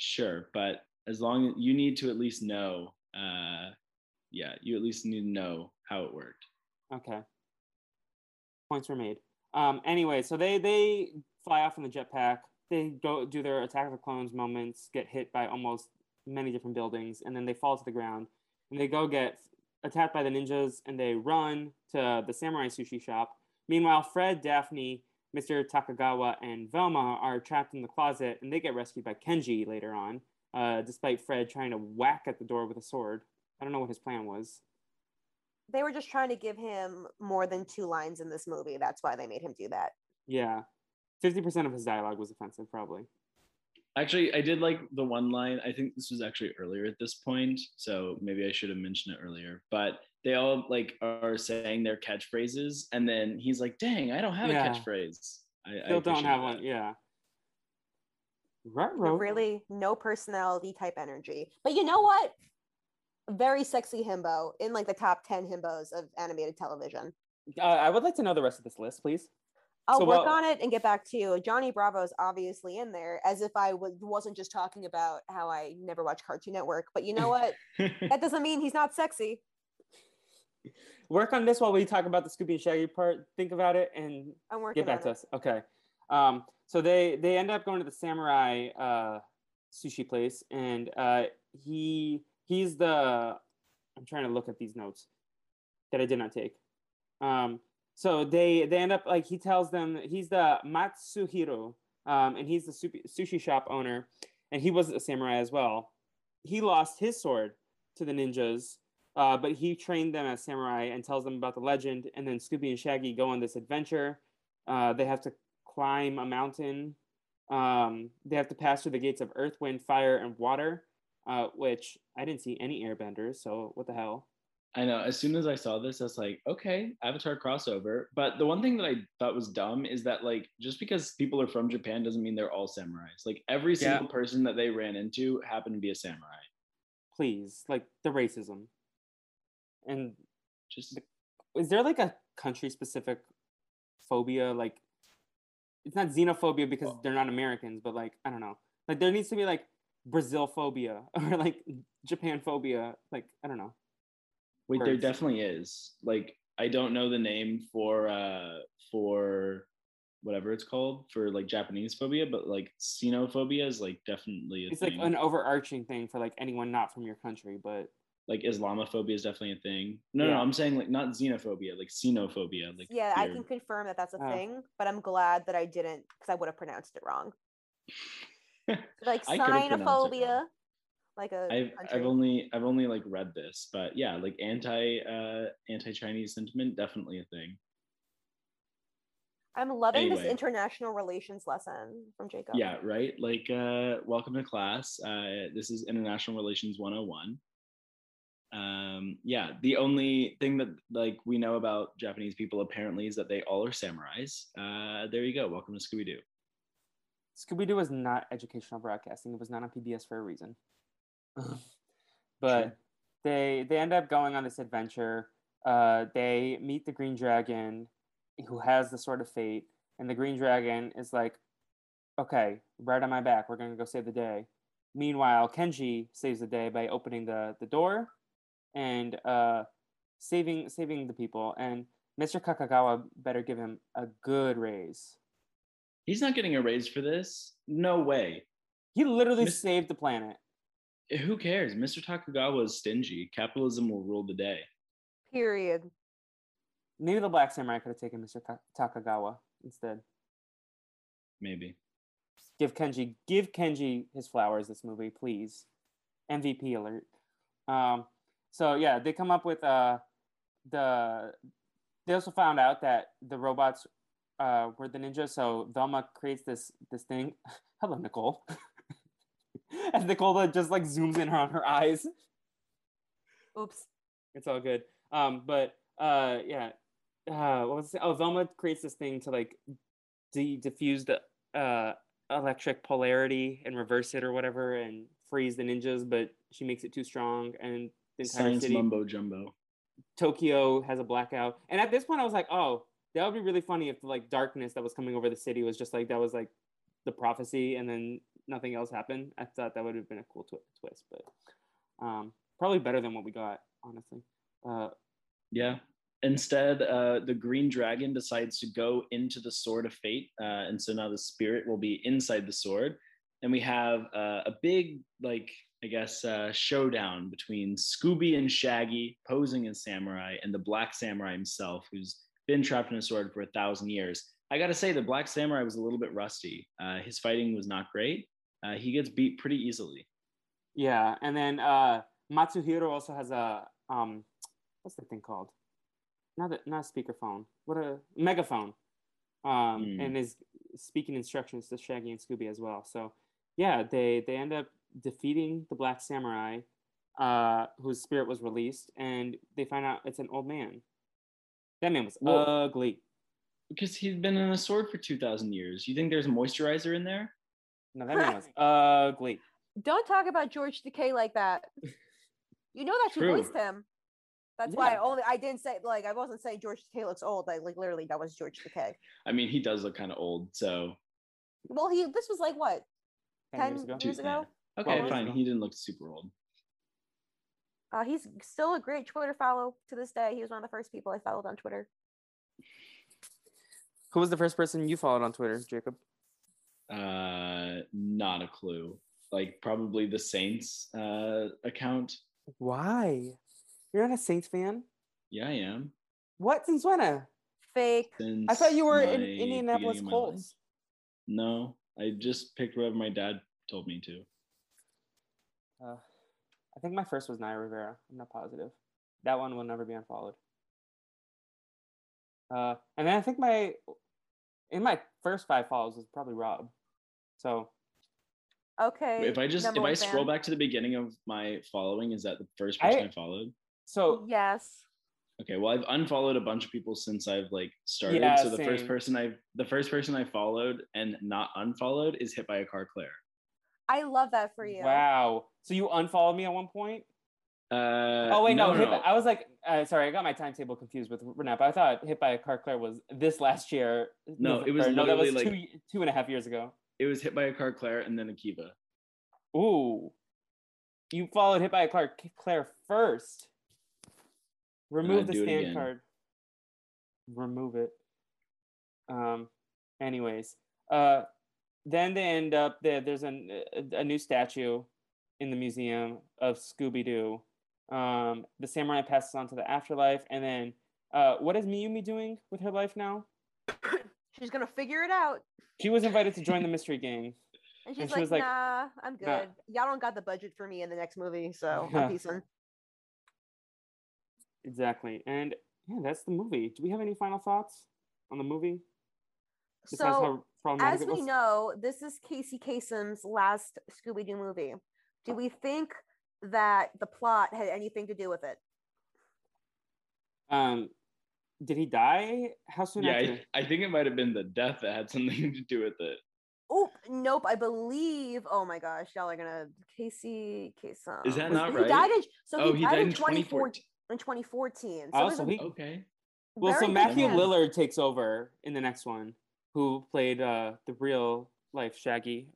sure, but as long as you need to at least know, uh, yeah, you at least need to know how it worked. Okay. Points were made. Um. Anyway, so they they fly off in the jetpack. They go do their attack of the clones moments. Get hit by almost many different buildings, and then they fall to the ground. And they go get attacked by the ninjas, and they run to the samurai sushi shop. Meanwhile, Fred, Daphne, Mr. Takagawa, and Velma are trapped in the closet, and they get rescued by Kenji later on. Uh, despite Fred trying to whack at the door with a sword. I don't know what his plan was. They were just trying to give him more than two lines in this movie. That's why they made him do that. Yeah. 50% of his dialogue was offensive, probably. Actually, I did like the one line. I think this was actually earlier at this point, so maybe I should have mentioned it earlier. But they all like are saying their catchphrases, and then he's like, "Dang, I don't have Yeah. a catchphrase." I, I Still don't have that. one. Yeah. Right, But really, no personality type energy. But you know what? Very sexy himbo in like the top 10 himbos of animated television. Uh, I would like to know the rest of this list, please. I'll So work what- on it and get back to you. Johnny Bravo's obviously in there, as if I was, wasn't just talking about how I never watch Cartoon Network. But you know what? that doesn't mean he's not sexy. Work on this while we talk about the Scooby and Shaggy part. Think about it and get back to it. us. Okay. Um, so they they end up going to the samurai uh, sushi place, and uh, he he's the. I'm trying to look at these notes that I did not take. Um, so they they end up like he tells them he's the Matsuhiro, um, and he's the sushi, shop owner, and he was a samurai as well. He lost his sword to the ninjas, uh, but he trained them as samurai and tells them about the legend. And then Scooby and Shaggy go on this adventure. Uh, they have to climb a mountain. Um, they have to pass through the gates of earth, wind, fire, and water, uh, which I didn't see any airbenders. So what the hell? I know. As soon as I saw this, I was like, okay, Avatar crossover. But the one thing that I thought was dumb is that like just because people are from Japan doesn't mean they're all samurais. Like every Yeah. single person that they ran into happened to be a samurai. Please, like the racism. And Just is there like a country specific phobia? Like it's not xenophobia because they're not Americans, but like I don't know. Like there needs to be like Brazil phobia or like Japan phobia. Like I don't know. Wait, there definitely is. Like I don't know the name for uh for whatever it's called for like Japanese phobia, but like xenophobia is like definitely a It's thing. like an overarching thing for like anyone not from your country, but like Islamophobia is definitely a thing. No, no, Yeah. no, I'm saying like not xenophobia, like xenophobia. Like Yeah, I can confirm that that's a Oh. thing, but I'm glad that I didn't because I would have pronounced it wrong. Like I like a I've country. I've only I've only like read this, but yeah, like anti uh anti Chinese sentiment definitely a thing. I'm loving this international relations lesson from Jacob. Yeah, right. Like uh welcome to class. Uh this is International Relations 101. Um, yeah, the only thing that like we know about Japanese people apparently is that they all are samurais. Uh, there you go. Welcome to Scooby Doo. Scooby Doo was not educational broadcasting. It was not on PBS for a reason. but True. they they end up going on this adventure. Uh, they meet the Green Dragon, who has the Sword of Fate, and the Green Dragon is like, "Okay, right on my back. We're gonna go save the day." Meanwhile, Kenji saves the day by opening the the door and uh, saving saving the people. And Mr. Takagawa better give him a good raise. He's not getting a raise for this. No way. He literally Mis- saved the planet. Who cares? Mr. Takagawa is stingy. Capitalism will rule the day. Period. Maybe the Black Samurai could have taken Mr. Takagawa instead. Maybe. Give Kenji, give Kenji his flowers. This movie, please. MVP alert. Um, so yeah, they come up with uh, the. They also found out that the robots uh, were the ninjas. So Velma creates this this thing. Hello, Nicole. As Nicole just like zooms in on her eyes. Oops. It's all good. Um, but uh, yeah. Uh, what was it? Oh, Velma creates this thing to like de- diffuse the uh electric polarity and reverse it or whatever and freeze the ninjas, but she makes it too strong and the entire Science city. mumbo jumbo. Tokyo has a blackout, and at this point, I was like, oh, that would be really funny if the like darkness that was coming over the city was just like that was like the prophecy, and then nothing else happened. I thought that would have been a cool tw- twist, but um, probably better than what we got, honestly. Uh, yeah. Instead, uh, the green dragon decides to go into the sword of fate, uh, and so now the spirit will be inside the sword, and we have uh, a big like I guess, uh, showdown between Scooby and Shaggy posing as samurai and the Black Samurai himself, who's been trapped in a sword for a thousand years. I got to say, the Black Samurai was a little bit rusty. Uh, his fighting was not great. Uh, he gets beat pretty easily. Yeah, and then uh, Matsuhiro also has a um, what's the thing called? Not a, not a speakerphone. What a megaphone. Um, mm. and is speaking instructions to Shaggy and Scooby as well. So yeah, they they end up defeating the Black Samurai, uh, whose spirit was released, and they find out it's an old man. That man was well, ugly. Because he's been in a sword for 2,000 years. You think there's a moisturizer in there? No, that man was ugly. Don't talk about George Takei like that. You know that you voiced him. That's yeah. why I only I didn't say like I wasn't saying George Takei looks old. Like, like literally that was George Takei. I mean, he does look kind of old. So. Well, he this was like what, ten, years ago. Years ago? Okay, fine. He didn't look super old. Uh, he's still a great Twitter follow to this day. He was one of the first people I followed on Twitter. Who was the first person you followed on Twitter, Jacob? Uh, not a clue. Like probably the Saints uh account. Why? You're not a Saints fan? Yeah, I am. What? Since when? Fake. Since I thought you were in Indianapolis Colts. No, I just picked whatever my dad told me to. Uh, I think my first was Naya Rivera. I'm not positive. That one will never be unfollowed. Uh, and then I think my in my first five follows was probably Rob. So okay. If I just if I scroll back to the beginning of my following, is that the first person I, I followed? So yes. Okay, well I've unfollowed a bunch of people since I've like started. Yeah, so the same. first person I the first person I followed and not unfollowed is hit by a car Claire. I love that for you. Wow. So you unfollowed me at one point? Uh, oh wait, no. no, no. By, I was like, uh, sorry, I got my timetable confused with Renap. I thought hit by a car Claire was this last year. No, it was no, that was like, two two and a half years ago. It was hit by a car Claire and then Akiva. Ooh, you followed hit by a car Claire first. Remove the stand card. Remove it. Um. Anyways, uh, then they end up there. There's an, a, a new statue in the museum of Scooby Doo. Um, the samurai passes on to the afterlife, and then uh, what is Miyumi doing with her life now? she's gonna figure it out. She was invited to join the mystery gang. And she's and she like, like, "Nah, I'm good. Nah. Y'all don't got the budget for me in the next movie, so I'm peacing." Exactly, and yeah, that's the movie. Do we have any final thoughts on the movie? so as we know, this is Casey Kasem's last Scooby Doo movie. Do we think that the plot had anything to do with it. Um, did he die? How soon yeah, after? I, I think it might have been the death that had something to do with it. Oh nope! I believe. Oh my gosh, y'all are gonna Casey Kasem. Is that was- not he right? Died in, so oh, he, died, in 2014. 2014. In 2014. So Oh, so a he- Okay. Well, so Matthew man. Lillard takes over in the next one, who played uh the real life Shaggy.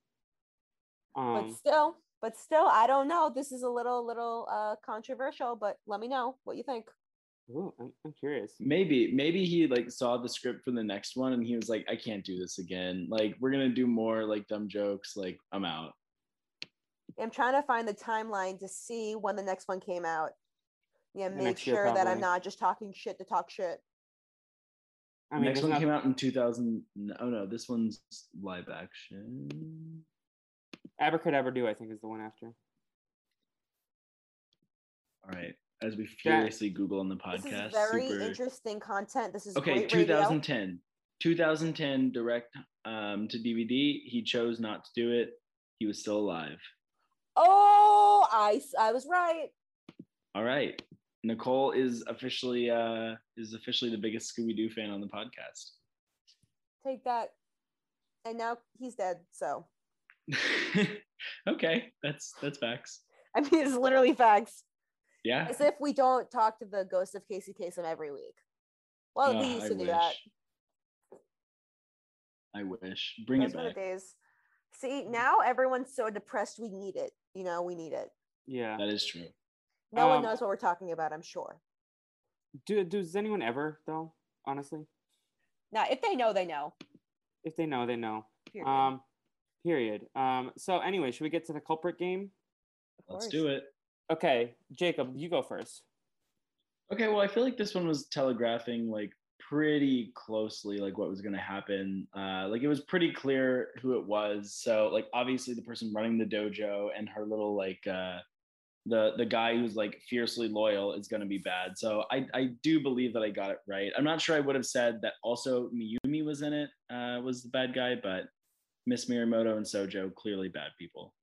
but Um, still, but still, I don't know. This is a little, little uh controversial. But let me know what you think. Ooh, I'm, I'm curious. Maybe, maybe he like saw the script for the next one and he was like, I can't do this again. Like, we're gonna do more like dumb jokes. Like, I'm out. I'm trying to find the timeline to see when the next one came out. Yeah, The make next year, sure that I'm probably. not just talking shit to talk shit. I mean, next there's one not- came out in 2000. Oh no, this one's live action. Abracadabra-Doo, I think, is the one after. All right. As we furiously Google on the This podcast, is very super. interesting content. This is okay, great radio. 2010. 2010 direct um, to DVD. He chose not to do it. He was still alive. Oh, I I was right. All right. Nicole is officially uh is officially the biggest Scooby Doo fan on the podcast. Take that. And now he's dead. So okay, that's that's facts. I mean, it's literally facts. Yeah. As if we don't talk to the ghost of Casey Kasem every week. Well, we used I to do wish. that. I wish. Bring Those it were the back. days. See, now everyone's so depressed. We need it. You know, we need it. Yeah. That is true. No one Um, knows what we're talking about. I'm sure. Do does anyone ever though? Honestly, Now, if they know, they know. if they know, they know. Period. Um, period. Um. So anyway, should we get to the culprit game? Let's do it. Okay, Jacob, you go first. Okay, well, I feel like this one was telegraphing like pretty closely like what was going to happen. Uh, like it was pretty clear who it was. So like obviously the person running the dojo and her little like uh, the the guy who's like fiercely loyal is going to be bad. So I I do believe that I got it right. I'm not sure I would have said that also Miyumi was in it uh, was the bad guy, but Miss Miyamoto and Sojo clearly bad people.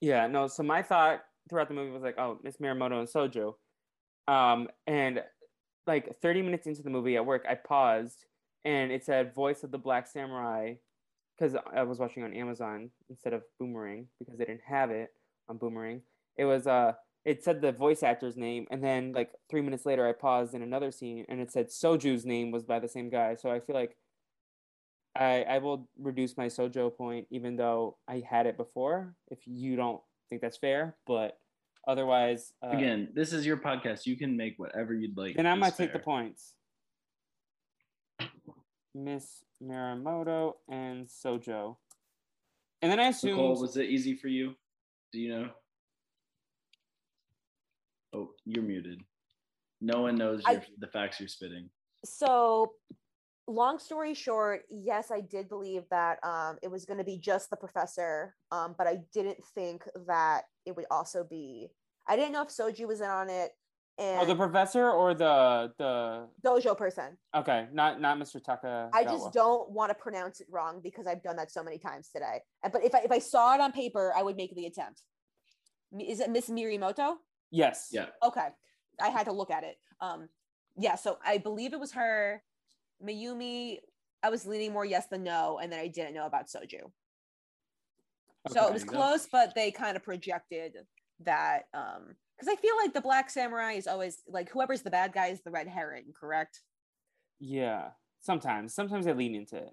Yeah, no. So my thought throughout the movie was like, oh, Miss Miyamoto and Sojo. Um, and like 30 minutes into the movie at work, I paused and it said voice of the Black Samurai because I was watching on Amazon instead of Boomerang because they didn't have it on Boomerang. It was uh it said the voice actor's name and then like three minutes later I paused in another scene and it said Sojo's name was by the same guy. So I feel like I I will reduce my Sojo point even though I had it before if you don't think that's fair, but otherwise uh, Again, this is your podcast. You can make whatever you'd like. then I is might take the points. Miss Miyamoto and Sojo. And then I assumed Nicole, was it easy for you? Do you know? Oh, you're muted. No one knows I- your, the facts you're spitting. So, long story short, yes, I did believe that um, it was going to be just the professor, um, but I didn't think that it would also be. I didn't know if Sojo was in on it and oh the professor or the the dojo person. okay, not not Mr. Taka. I just don't want to pronounce it wrong because I've done that so many times today. But if I if I saw it on paper, I would make the attempt. Is it Miss Mirimoto? Yes. Yeah. Okay, I had to look at it. Um, yeah, so I believe it was her. Mayumi, I was leaning more yes than no, and then I didn't know about Sojo. so Okay. it was There you go. close, but they kind of projected that. Um, because I feel like the Black Samurai is always like whoever's the bad guy is the red herring, correct? Yeah. Sometimes. Sometimes I lean into it.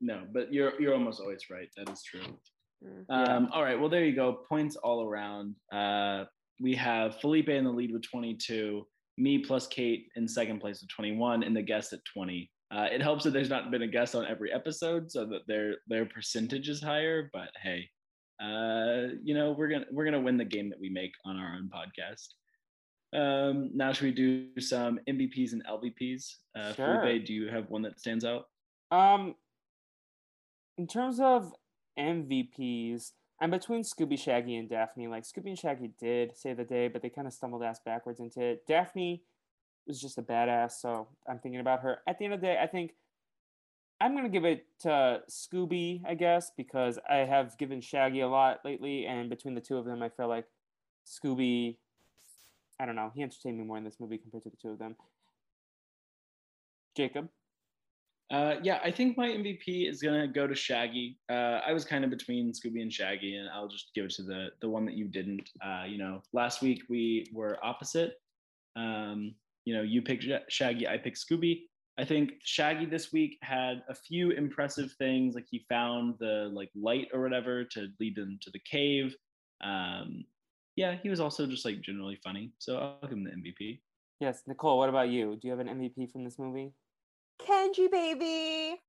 No, but you're you're almost always right. That is true. Mm. Yeah. Um, all right. Well, there you go. Points all around. Uh, we have Felipe in the lead with 22, me plus Kate in second place with 21, and the guest at 20. Uh, it helps that there's not been a guest on every episode, so that their their percentage is higher. But hey, uh, you know we're gonna we're gonna win the game that we make on our own podcast. Um, now should we do some MVPs and LVPs? Uh, Sure. Felipe, do you have one that stands out? Um, in terms of MVPs, I'm between Scooby, Shaggy, and Daphne. Like Scooby and Shaggy did save the day, but they kind of stumbled ass backwards into it. Daphne was just a badass, so I'm thinking about her. At the end of the day, I think I'm gonna give it to Scooby, I guess, because I have given Shaggy a lot lately, and between the two of them, I feel like Scooby. I don't know. He entertained me more in this movie compared to the two of them. Jacob. Uh, yeah, I think my MVP is gonna go to Shaggy. Uh, I was kind of between Scooby and Shaggy, and I'll just give it to the the one that you didn't. Uh, you know, last week we were opposite. Um, you know, you picked Shaggy, I picked Scooby. I think Shaggy this week had a few impressive things, like he found the like light or whatever to lead them to the cave. Um, yeah, he was also just like generally funny, so I'll give him the MVP. Yes, Nicole. What about you? Do you have an MVP from this movie? Kenji baby.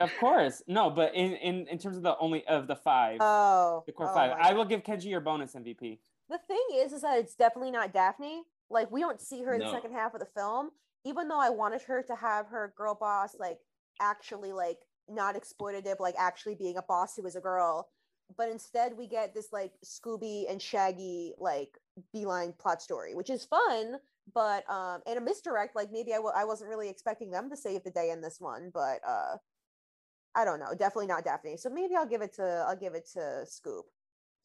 Of course, no, but in in in terms of the only of the five, oh, the core oh five, I will give Kenji your bonus MVP. The thing is, is that it's definitely not Daphne. Like we don't see her in No. the second half of the film, even though I wanted her to have her girl boss like actually like not exploitative, like actually being a boss who is a girl. But instead, we get this like Scooby and Shaggy like beeline plot story, which is fun, but um, and a misdirect. Like maybe I w- I wasn't really expecting them to save the day in this one, but uh, I don't know. Definitely not Daphne. So maybe I'll give it to I'll give it to Scoop.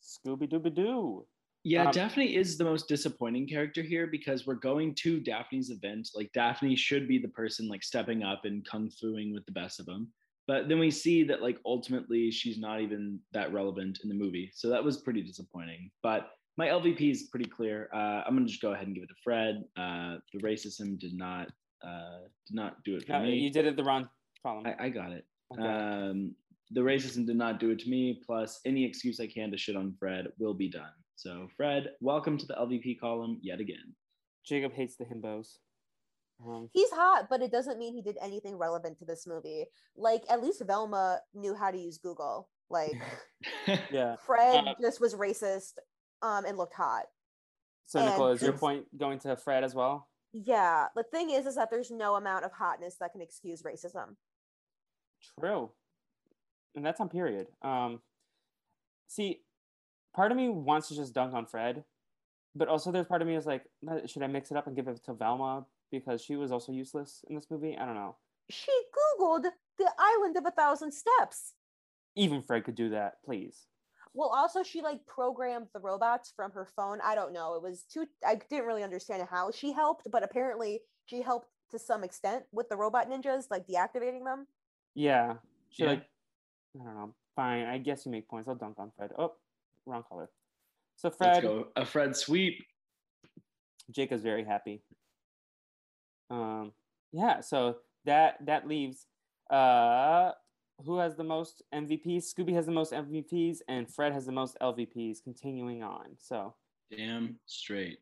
Scooby Dooby Doo. Yeah, Um, Daphne is the most disappointing character here because we're going to Daphne's event. Like Daphne should be the person like stepping up and kung fuing with the best of them. But then we see that like ultimately she's not even that relevant in the movie. So that was pretty disappointing. But my LVP is pretty clear. Uh, I'm gonna just go ahead and give it to Fred. Uh, the racism did not uh, did not do it for No, me. you did it the wrong column. I, I got it. Okay. Um, the racism did not do it to me. Plus, any excuse I can to shit on Fred will be done. So, Fred, welcome to the LVP column yet again. Jacob hates the himbos. Um, He's hot, but it doesn't mean he did anything relevant to this movie. Like at least Velma knew how to use Google. Like yeah. Fred Uh, just was racist um and looked hot. So, Nicole, And- is your point going to Fred as well? Yeah, the thing is is that there's no amount of hotness that can excuse racism. True. And that's on period. Um, see, part of me wants to just dunk on Fred, but also there's part of me is like, "Uh, should I mix it up and give it to Velma because she was also useless in this movie? I don't know. She googled the island of a thousand steps. Even Fred could do that, please. Well, also she like programmed the robots from her phone. I don't know. It was too I didn't really understand how she helped, but apparently she helped to some extent with the robot ninjas, like deactivating them. Yeah. She Yeah. like, I don't know. Fine. I guess you make points. I'll dunk on Fred. Oh, wrong color. So Let's Fred, go. A Fred sweep. Jacob's very happy. Um, yeah, so that that leaves uh who has the most MVPs? Scooby has the most MVPs, and Fred has the most LVPs. Continuing on, so Damn straight.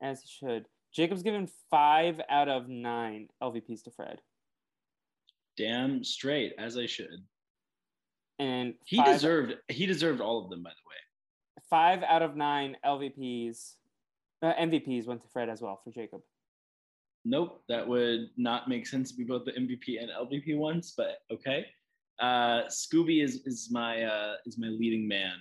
as he should. Jacob's given five out of nine LVPs to Fred, Damn straight, as I should. and He five, deserved he deserved all of them, by the way. five out of nine LVPs, uh, MVPs went to Fred as well for Jacob. Nope, that would not make sense to be both the MVP and LVP ones, but okay. Uh, Scooby is is my uh, is my leading man.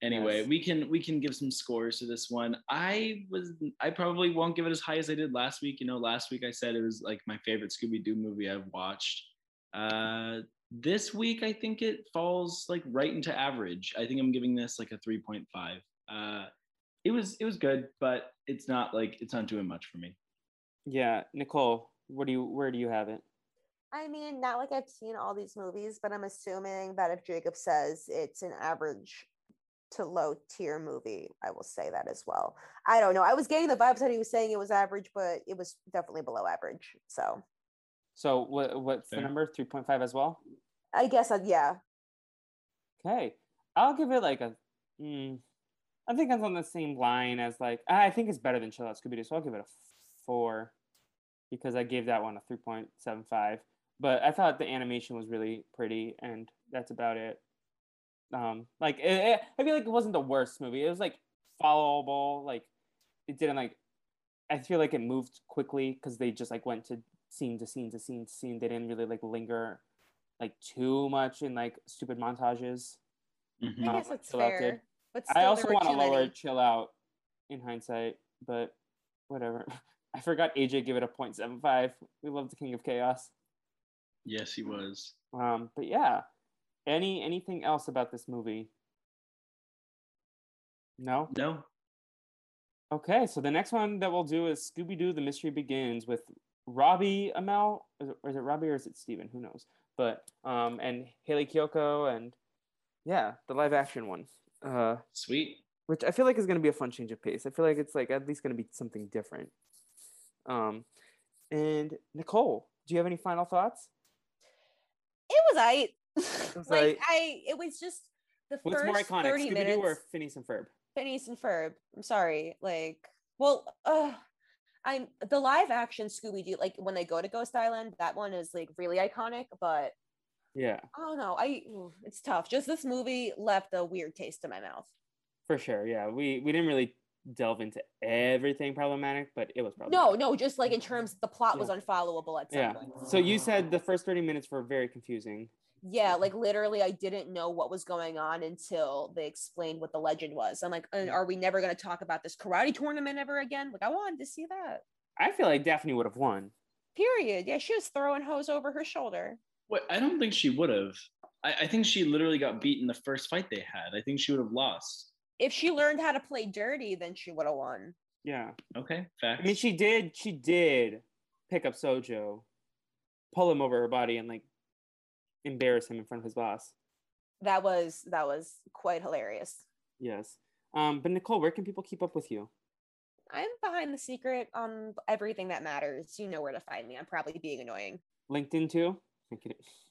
Anyway, Yes. we can we can give some scores to this one. I was I probably won't give it as high as I did last week. You know, last week I said it was like my favorite Scooby Doo movie I've watched. Uh, this week I think it falls like right into average. I think I'm giving this like a 3.5. Uh, it was it was good, but it's not like it's not doing much for me. Yeah, Nicole, what do you where do you have it? I mean, not like I've seen all these movies, but I'm assuming that if Jacob says it's an average to low tier movie, I will say that as well. I don't know. I was getting the vibes that he was saying it was average, but it was definitely below average. So So what what's the number? Three point five as well. I guess, uh, yeah. Okay, I'll give it like a. Mm, I think it's on the same line as like I think it's better than Chill Out Scooby Doo, so I'll give it a four because I gave that one a three point seven five. But I thought the animation was really pretty, and that's about it. Um, like it, it- I feel like it wasn't the worst movie. It was like followable. Like it didn't like. I feel like it moved quickly because they just like went to scene to scene to scene to scene. They didn't really like linger like too much in like stupid montages. Mhm. I guess it's Chill did. fair. But still, I also want to lower many. chill out in hindsight, but whatever. I forgot AJ gave it a 0.75. We love the King of Chaos. Yes, he was. Um, but yeah, any anything else about this movie? No. No. Okay, so the next one that we'll do is Scooby Doo: The Mystery Begins with Robbie Amell, is it, or is it Robbie or is it Steven? Who knows? But um, and Hayley Kiyoko and yeah, the live action one. Uh, Sweet. Which I feel like is going to be a fun change of pace. I feel like it's like at least going to be something different. Um, and Nicole, do you have any final thoughts? It was I. like I, it was just the What's first more iconic, 30 Scooby-Doo minutes. or Phineas and Ferb? Phineas and Ferb. I'm sorry. Like, well, uh, I'm the live action Scooby Doo. Like when they go to Ghost Island, that one is like really iconic. But yeah, oh, I don't know. I it's tough. Just this movie left a weird taste in my mouth. For sure. Yeah, we we didn't really delve into everything problematic, but it was problematic. No, no, just like in terms the plot yeah. was unfollowable at some yeah. point. So you said the first 30 minutes were very confusing yeah like literally i didn't know what was going on until they explained what the legend was i'm like uh, are we never going to talk about this karate tournament ever again like i wanted to see that i feel like daphne would have won period yeah she was throwing hose over her shoulder What? i don't think she would have I, I think she literally got beat in the first fight they had i think she would have lost if she learned how to play dirty then she would have won yeah okay fact i mean she did she did pick up sojo pull him over her body and like embarrass him in front of his boss. That was that was quite hilarious. Yes. Um, but Nicole, where can people keep up with you? I'm behind the secret on everything that matters. You know where to find me. I'm probably being annoying. LinkedIn too?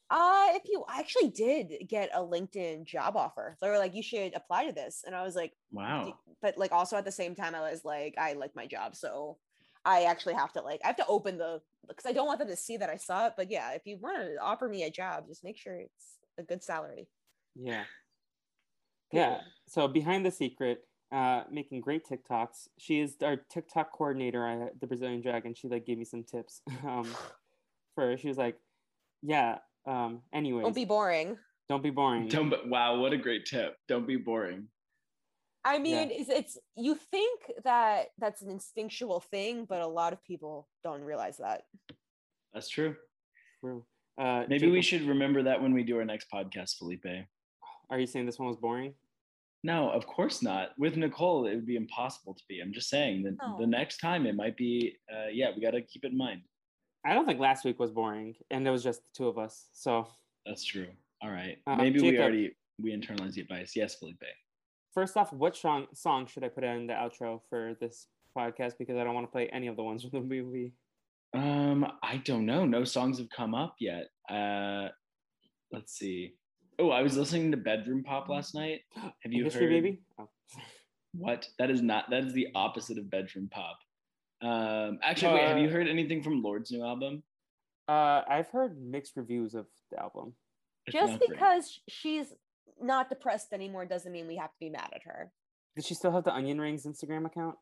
Uh, if you I actually did get a LinkedIn job offer. They were like, you should apply to this. And I was like, wow. But like also at the same time, I was like, I like my job. So I actually have to like I have to open the because I don't want them to see that I saw it. But yeah, if you want to offer me a job, just make sure it's a good salary. Yeah. Yeah. So behind the secret, uh, making great TikToks. She is our TikTok coordinator at the Brazilian Dragon. She like gave me some tips. Um, for she was like, yeah. Um, anyways, don't be boring. Don't be boring. Don't. Wow, what a great tip. Don't be boring. I mean, yeah. it's, it's you think that that's an instinctual thing, but a lot of people don't realize that. That's true. True. Uh, Maybe Jacob, we should remember that when we do our next podcast, Felipe. Are you saying this one was boring? No, of course not. With Nicole, it would be impossible to be. I'm just saying that oh. the next time it might be. Uh, yeah, we got to keep it in mind. I don't think last week was boring, and it was just the two of us. So that's true. All right. Uh, Maybe Jacob, we already we internalized the advice. Yes, Felipe first off, what song song should I put in the outro for this podcast? Because I don't want to play any of the ones from the movie. Um, I don't know. No songs have come up yet. Uh, let's see. Oh, I was listening to Bedroom Pop last night. Have you History heard? Baby? Oh. what? That is not. That is the opposite of Bedroom Pop. Um, actually, uh, wait. Have you uh, heard anything from Lorde's new album? Uh, I've heard mixed reviews of the album. Just because she's not depressed anymore doesn't mean we have to be mad at her. Does she still have the Onion Rings Instagram account?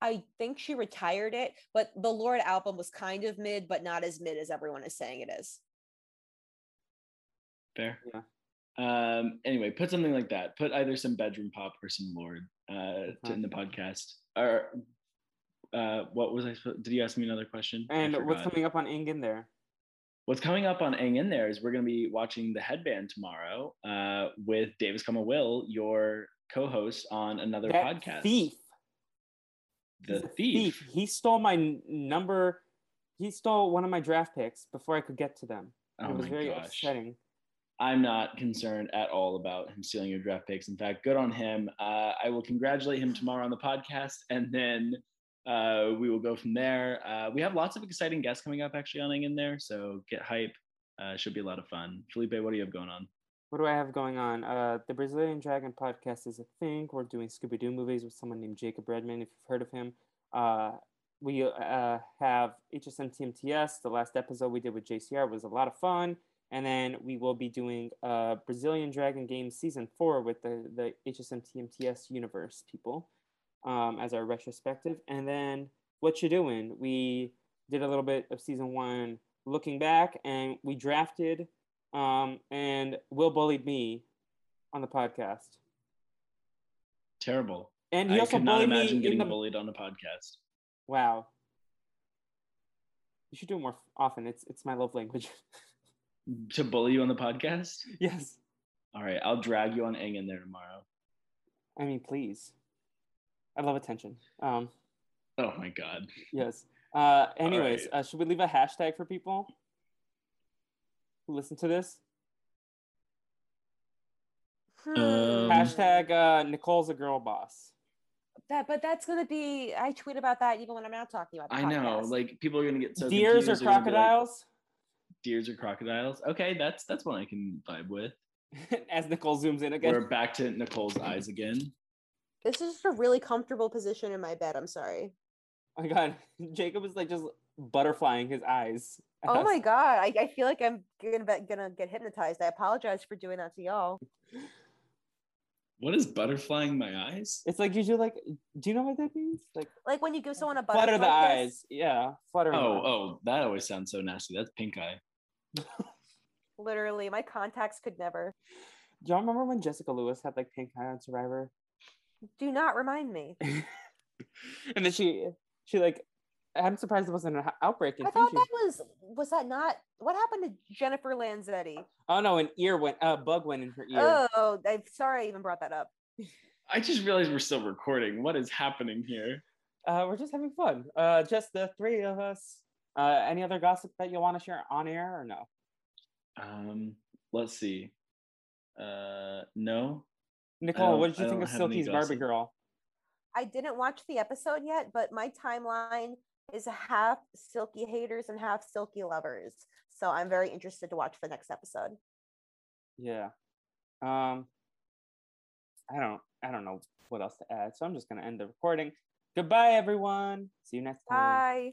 I think she retired it, but the Lorde album was kind of mid, but not as mid as everyone is saying it is. Fair. Yeah. Um, anyway, put something like that. Put either some bedroom pop or some Lorde uh, to, in the podcast. Or uh, what was I? Supposed? Did you ask me another question? And what's coming up on Aang In There? What's coming up on Aang In There is we're going to be watching The Headband tomorrow uh, with Davis Come Will, your co-host on another that podcast. Thief. The thief. thief. He stole my number. He stole one of my draft picks before I could get to them. Oh it was very gosh. upsetting. I'm not concerned at all about him stealing your draft picks. In fact, good on him. Uh, I will congratulate him tomorrow on the podcast, and then uh, we will go from there. Uh, we have lots of exciting guests coming up actually on in there, so get hype. Uh, should be a lot of fun. Felipe, what do you have going on? What do I have going on? Uh, the Brazilian Dragon podcast is a thing. We're doing Scooby Doo movies with someone named Jacob Redman, if you've heard of him. Uh, we uh, have HSM TMTS. The last episode we did with JCR was a lot of fun. And then we will be doing uh, Brazilian Dragon Games Season 4 with the, the HSM TMTS universe people um, as our retrospective. And then what you doing? We did a little bit of season one looking back, and we drafted, um, and Will bullied me on the podcast. Terrible. And he I also could not imagine getting the... bullied on a podcast. Wow. You should do it more often. It's it's my love language. to bully you on the podcast? Yes. All right, I'll drag you on Aang In There tomorrow. I mean, please. I love attention. Um, oh my god. Yes. Uh, anyways, right. uh, should we leave a hashtag for people who listen to this? Hmm. Um, hashtag uh, Nicole's a girl boss. that, but that's gonna be. I tweet about that even when I'm not talking about. The I know, like people are gonna get so Deers or confused, they're gonna be like, crocodiles? Deers or crocodiles? Okay, that's that's one I can vibe with. As Nicole zooms in again. We're back to Nicole's eyes again. This is just a really comfortable position in my bed. I'm sorry. Oh my god, Jacob is like just butterflying his eyes. Oh as- my god, I, I feel like I'm gonna be- gonna get hypnotized. I apologize for doing that to y'all. What is butterflying my eyes? It's like you do like, do you know what that means? Like Like when you give someone a butterfly flutter the kiss. eyes. Yeah, flutter. Oh, them. oh, that always sounds so nasty. That's pink eye. Literally, my contacts could never. Do y'all remember when Jessica Lewis had like pink eye on Survivor? Do not remind me. and then she she like I'm surprised it wasn't an outbreak I thought that was was that not what happened to Jennifer Lanzetti? Oh no, an ear went a bug went in her ear. Oh, I'm sorry I even brought that up. I just realized we're still recording. What is happening here? Uh, we're just having fun. Uh, just the three of us. Uh, any other gossip that you want to share on air or no? Um, let's see. Uh, no. Nicole, what did I you think of Silky's Barbie. Girl? I didn't watch the episode yet, but my timeline is half Silky haters and half Silky lovers. So I'm very interested to watch the next episode. Yeah. Um, I don't I don't know what else to add, so I'm just gonna end the recording. Goodbye, everyone. See you next time. Bye.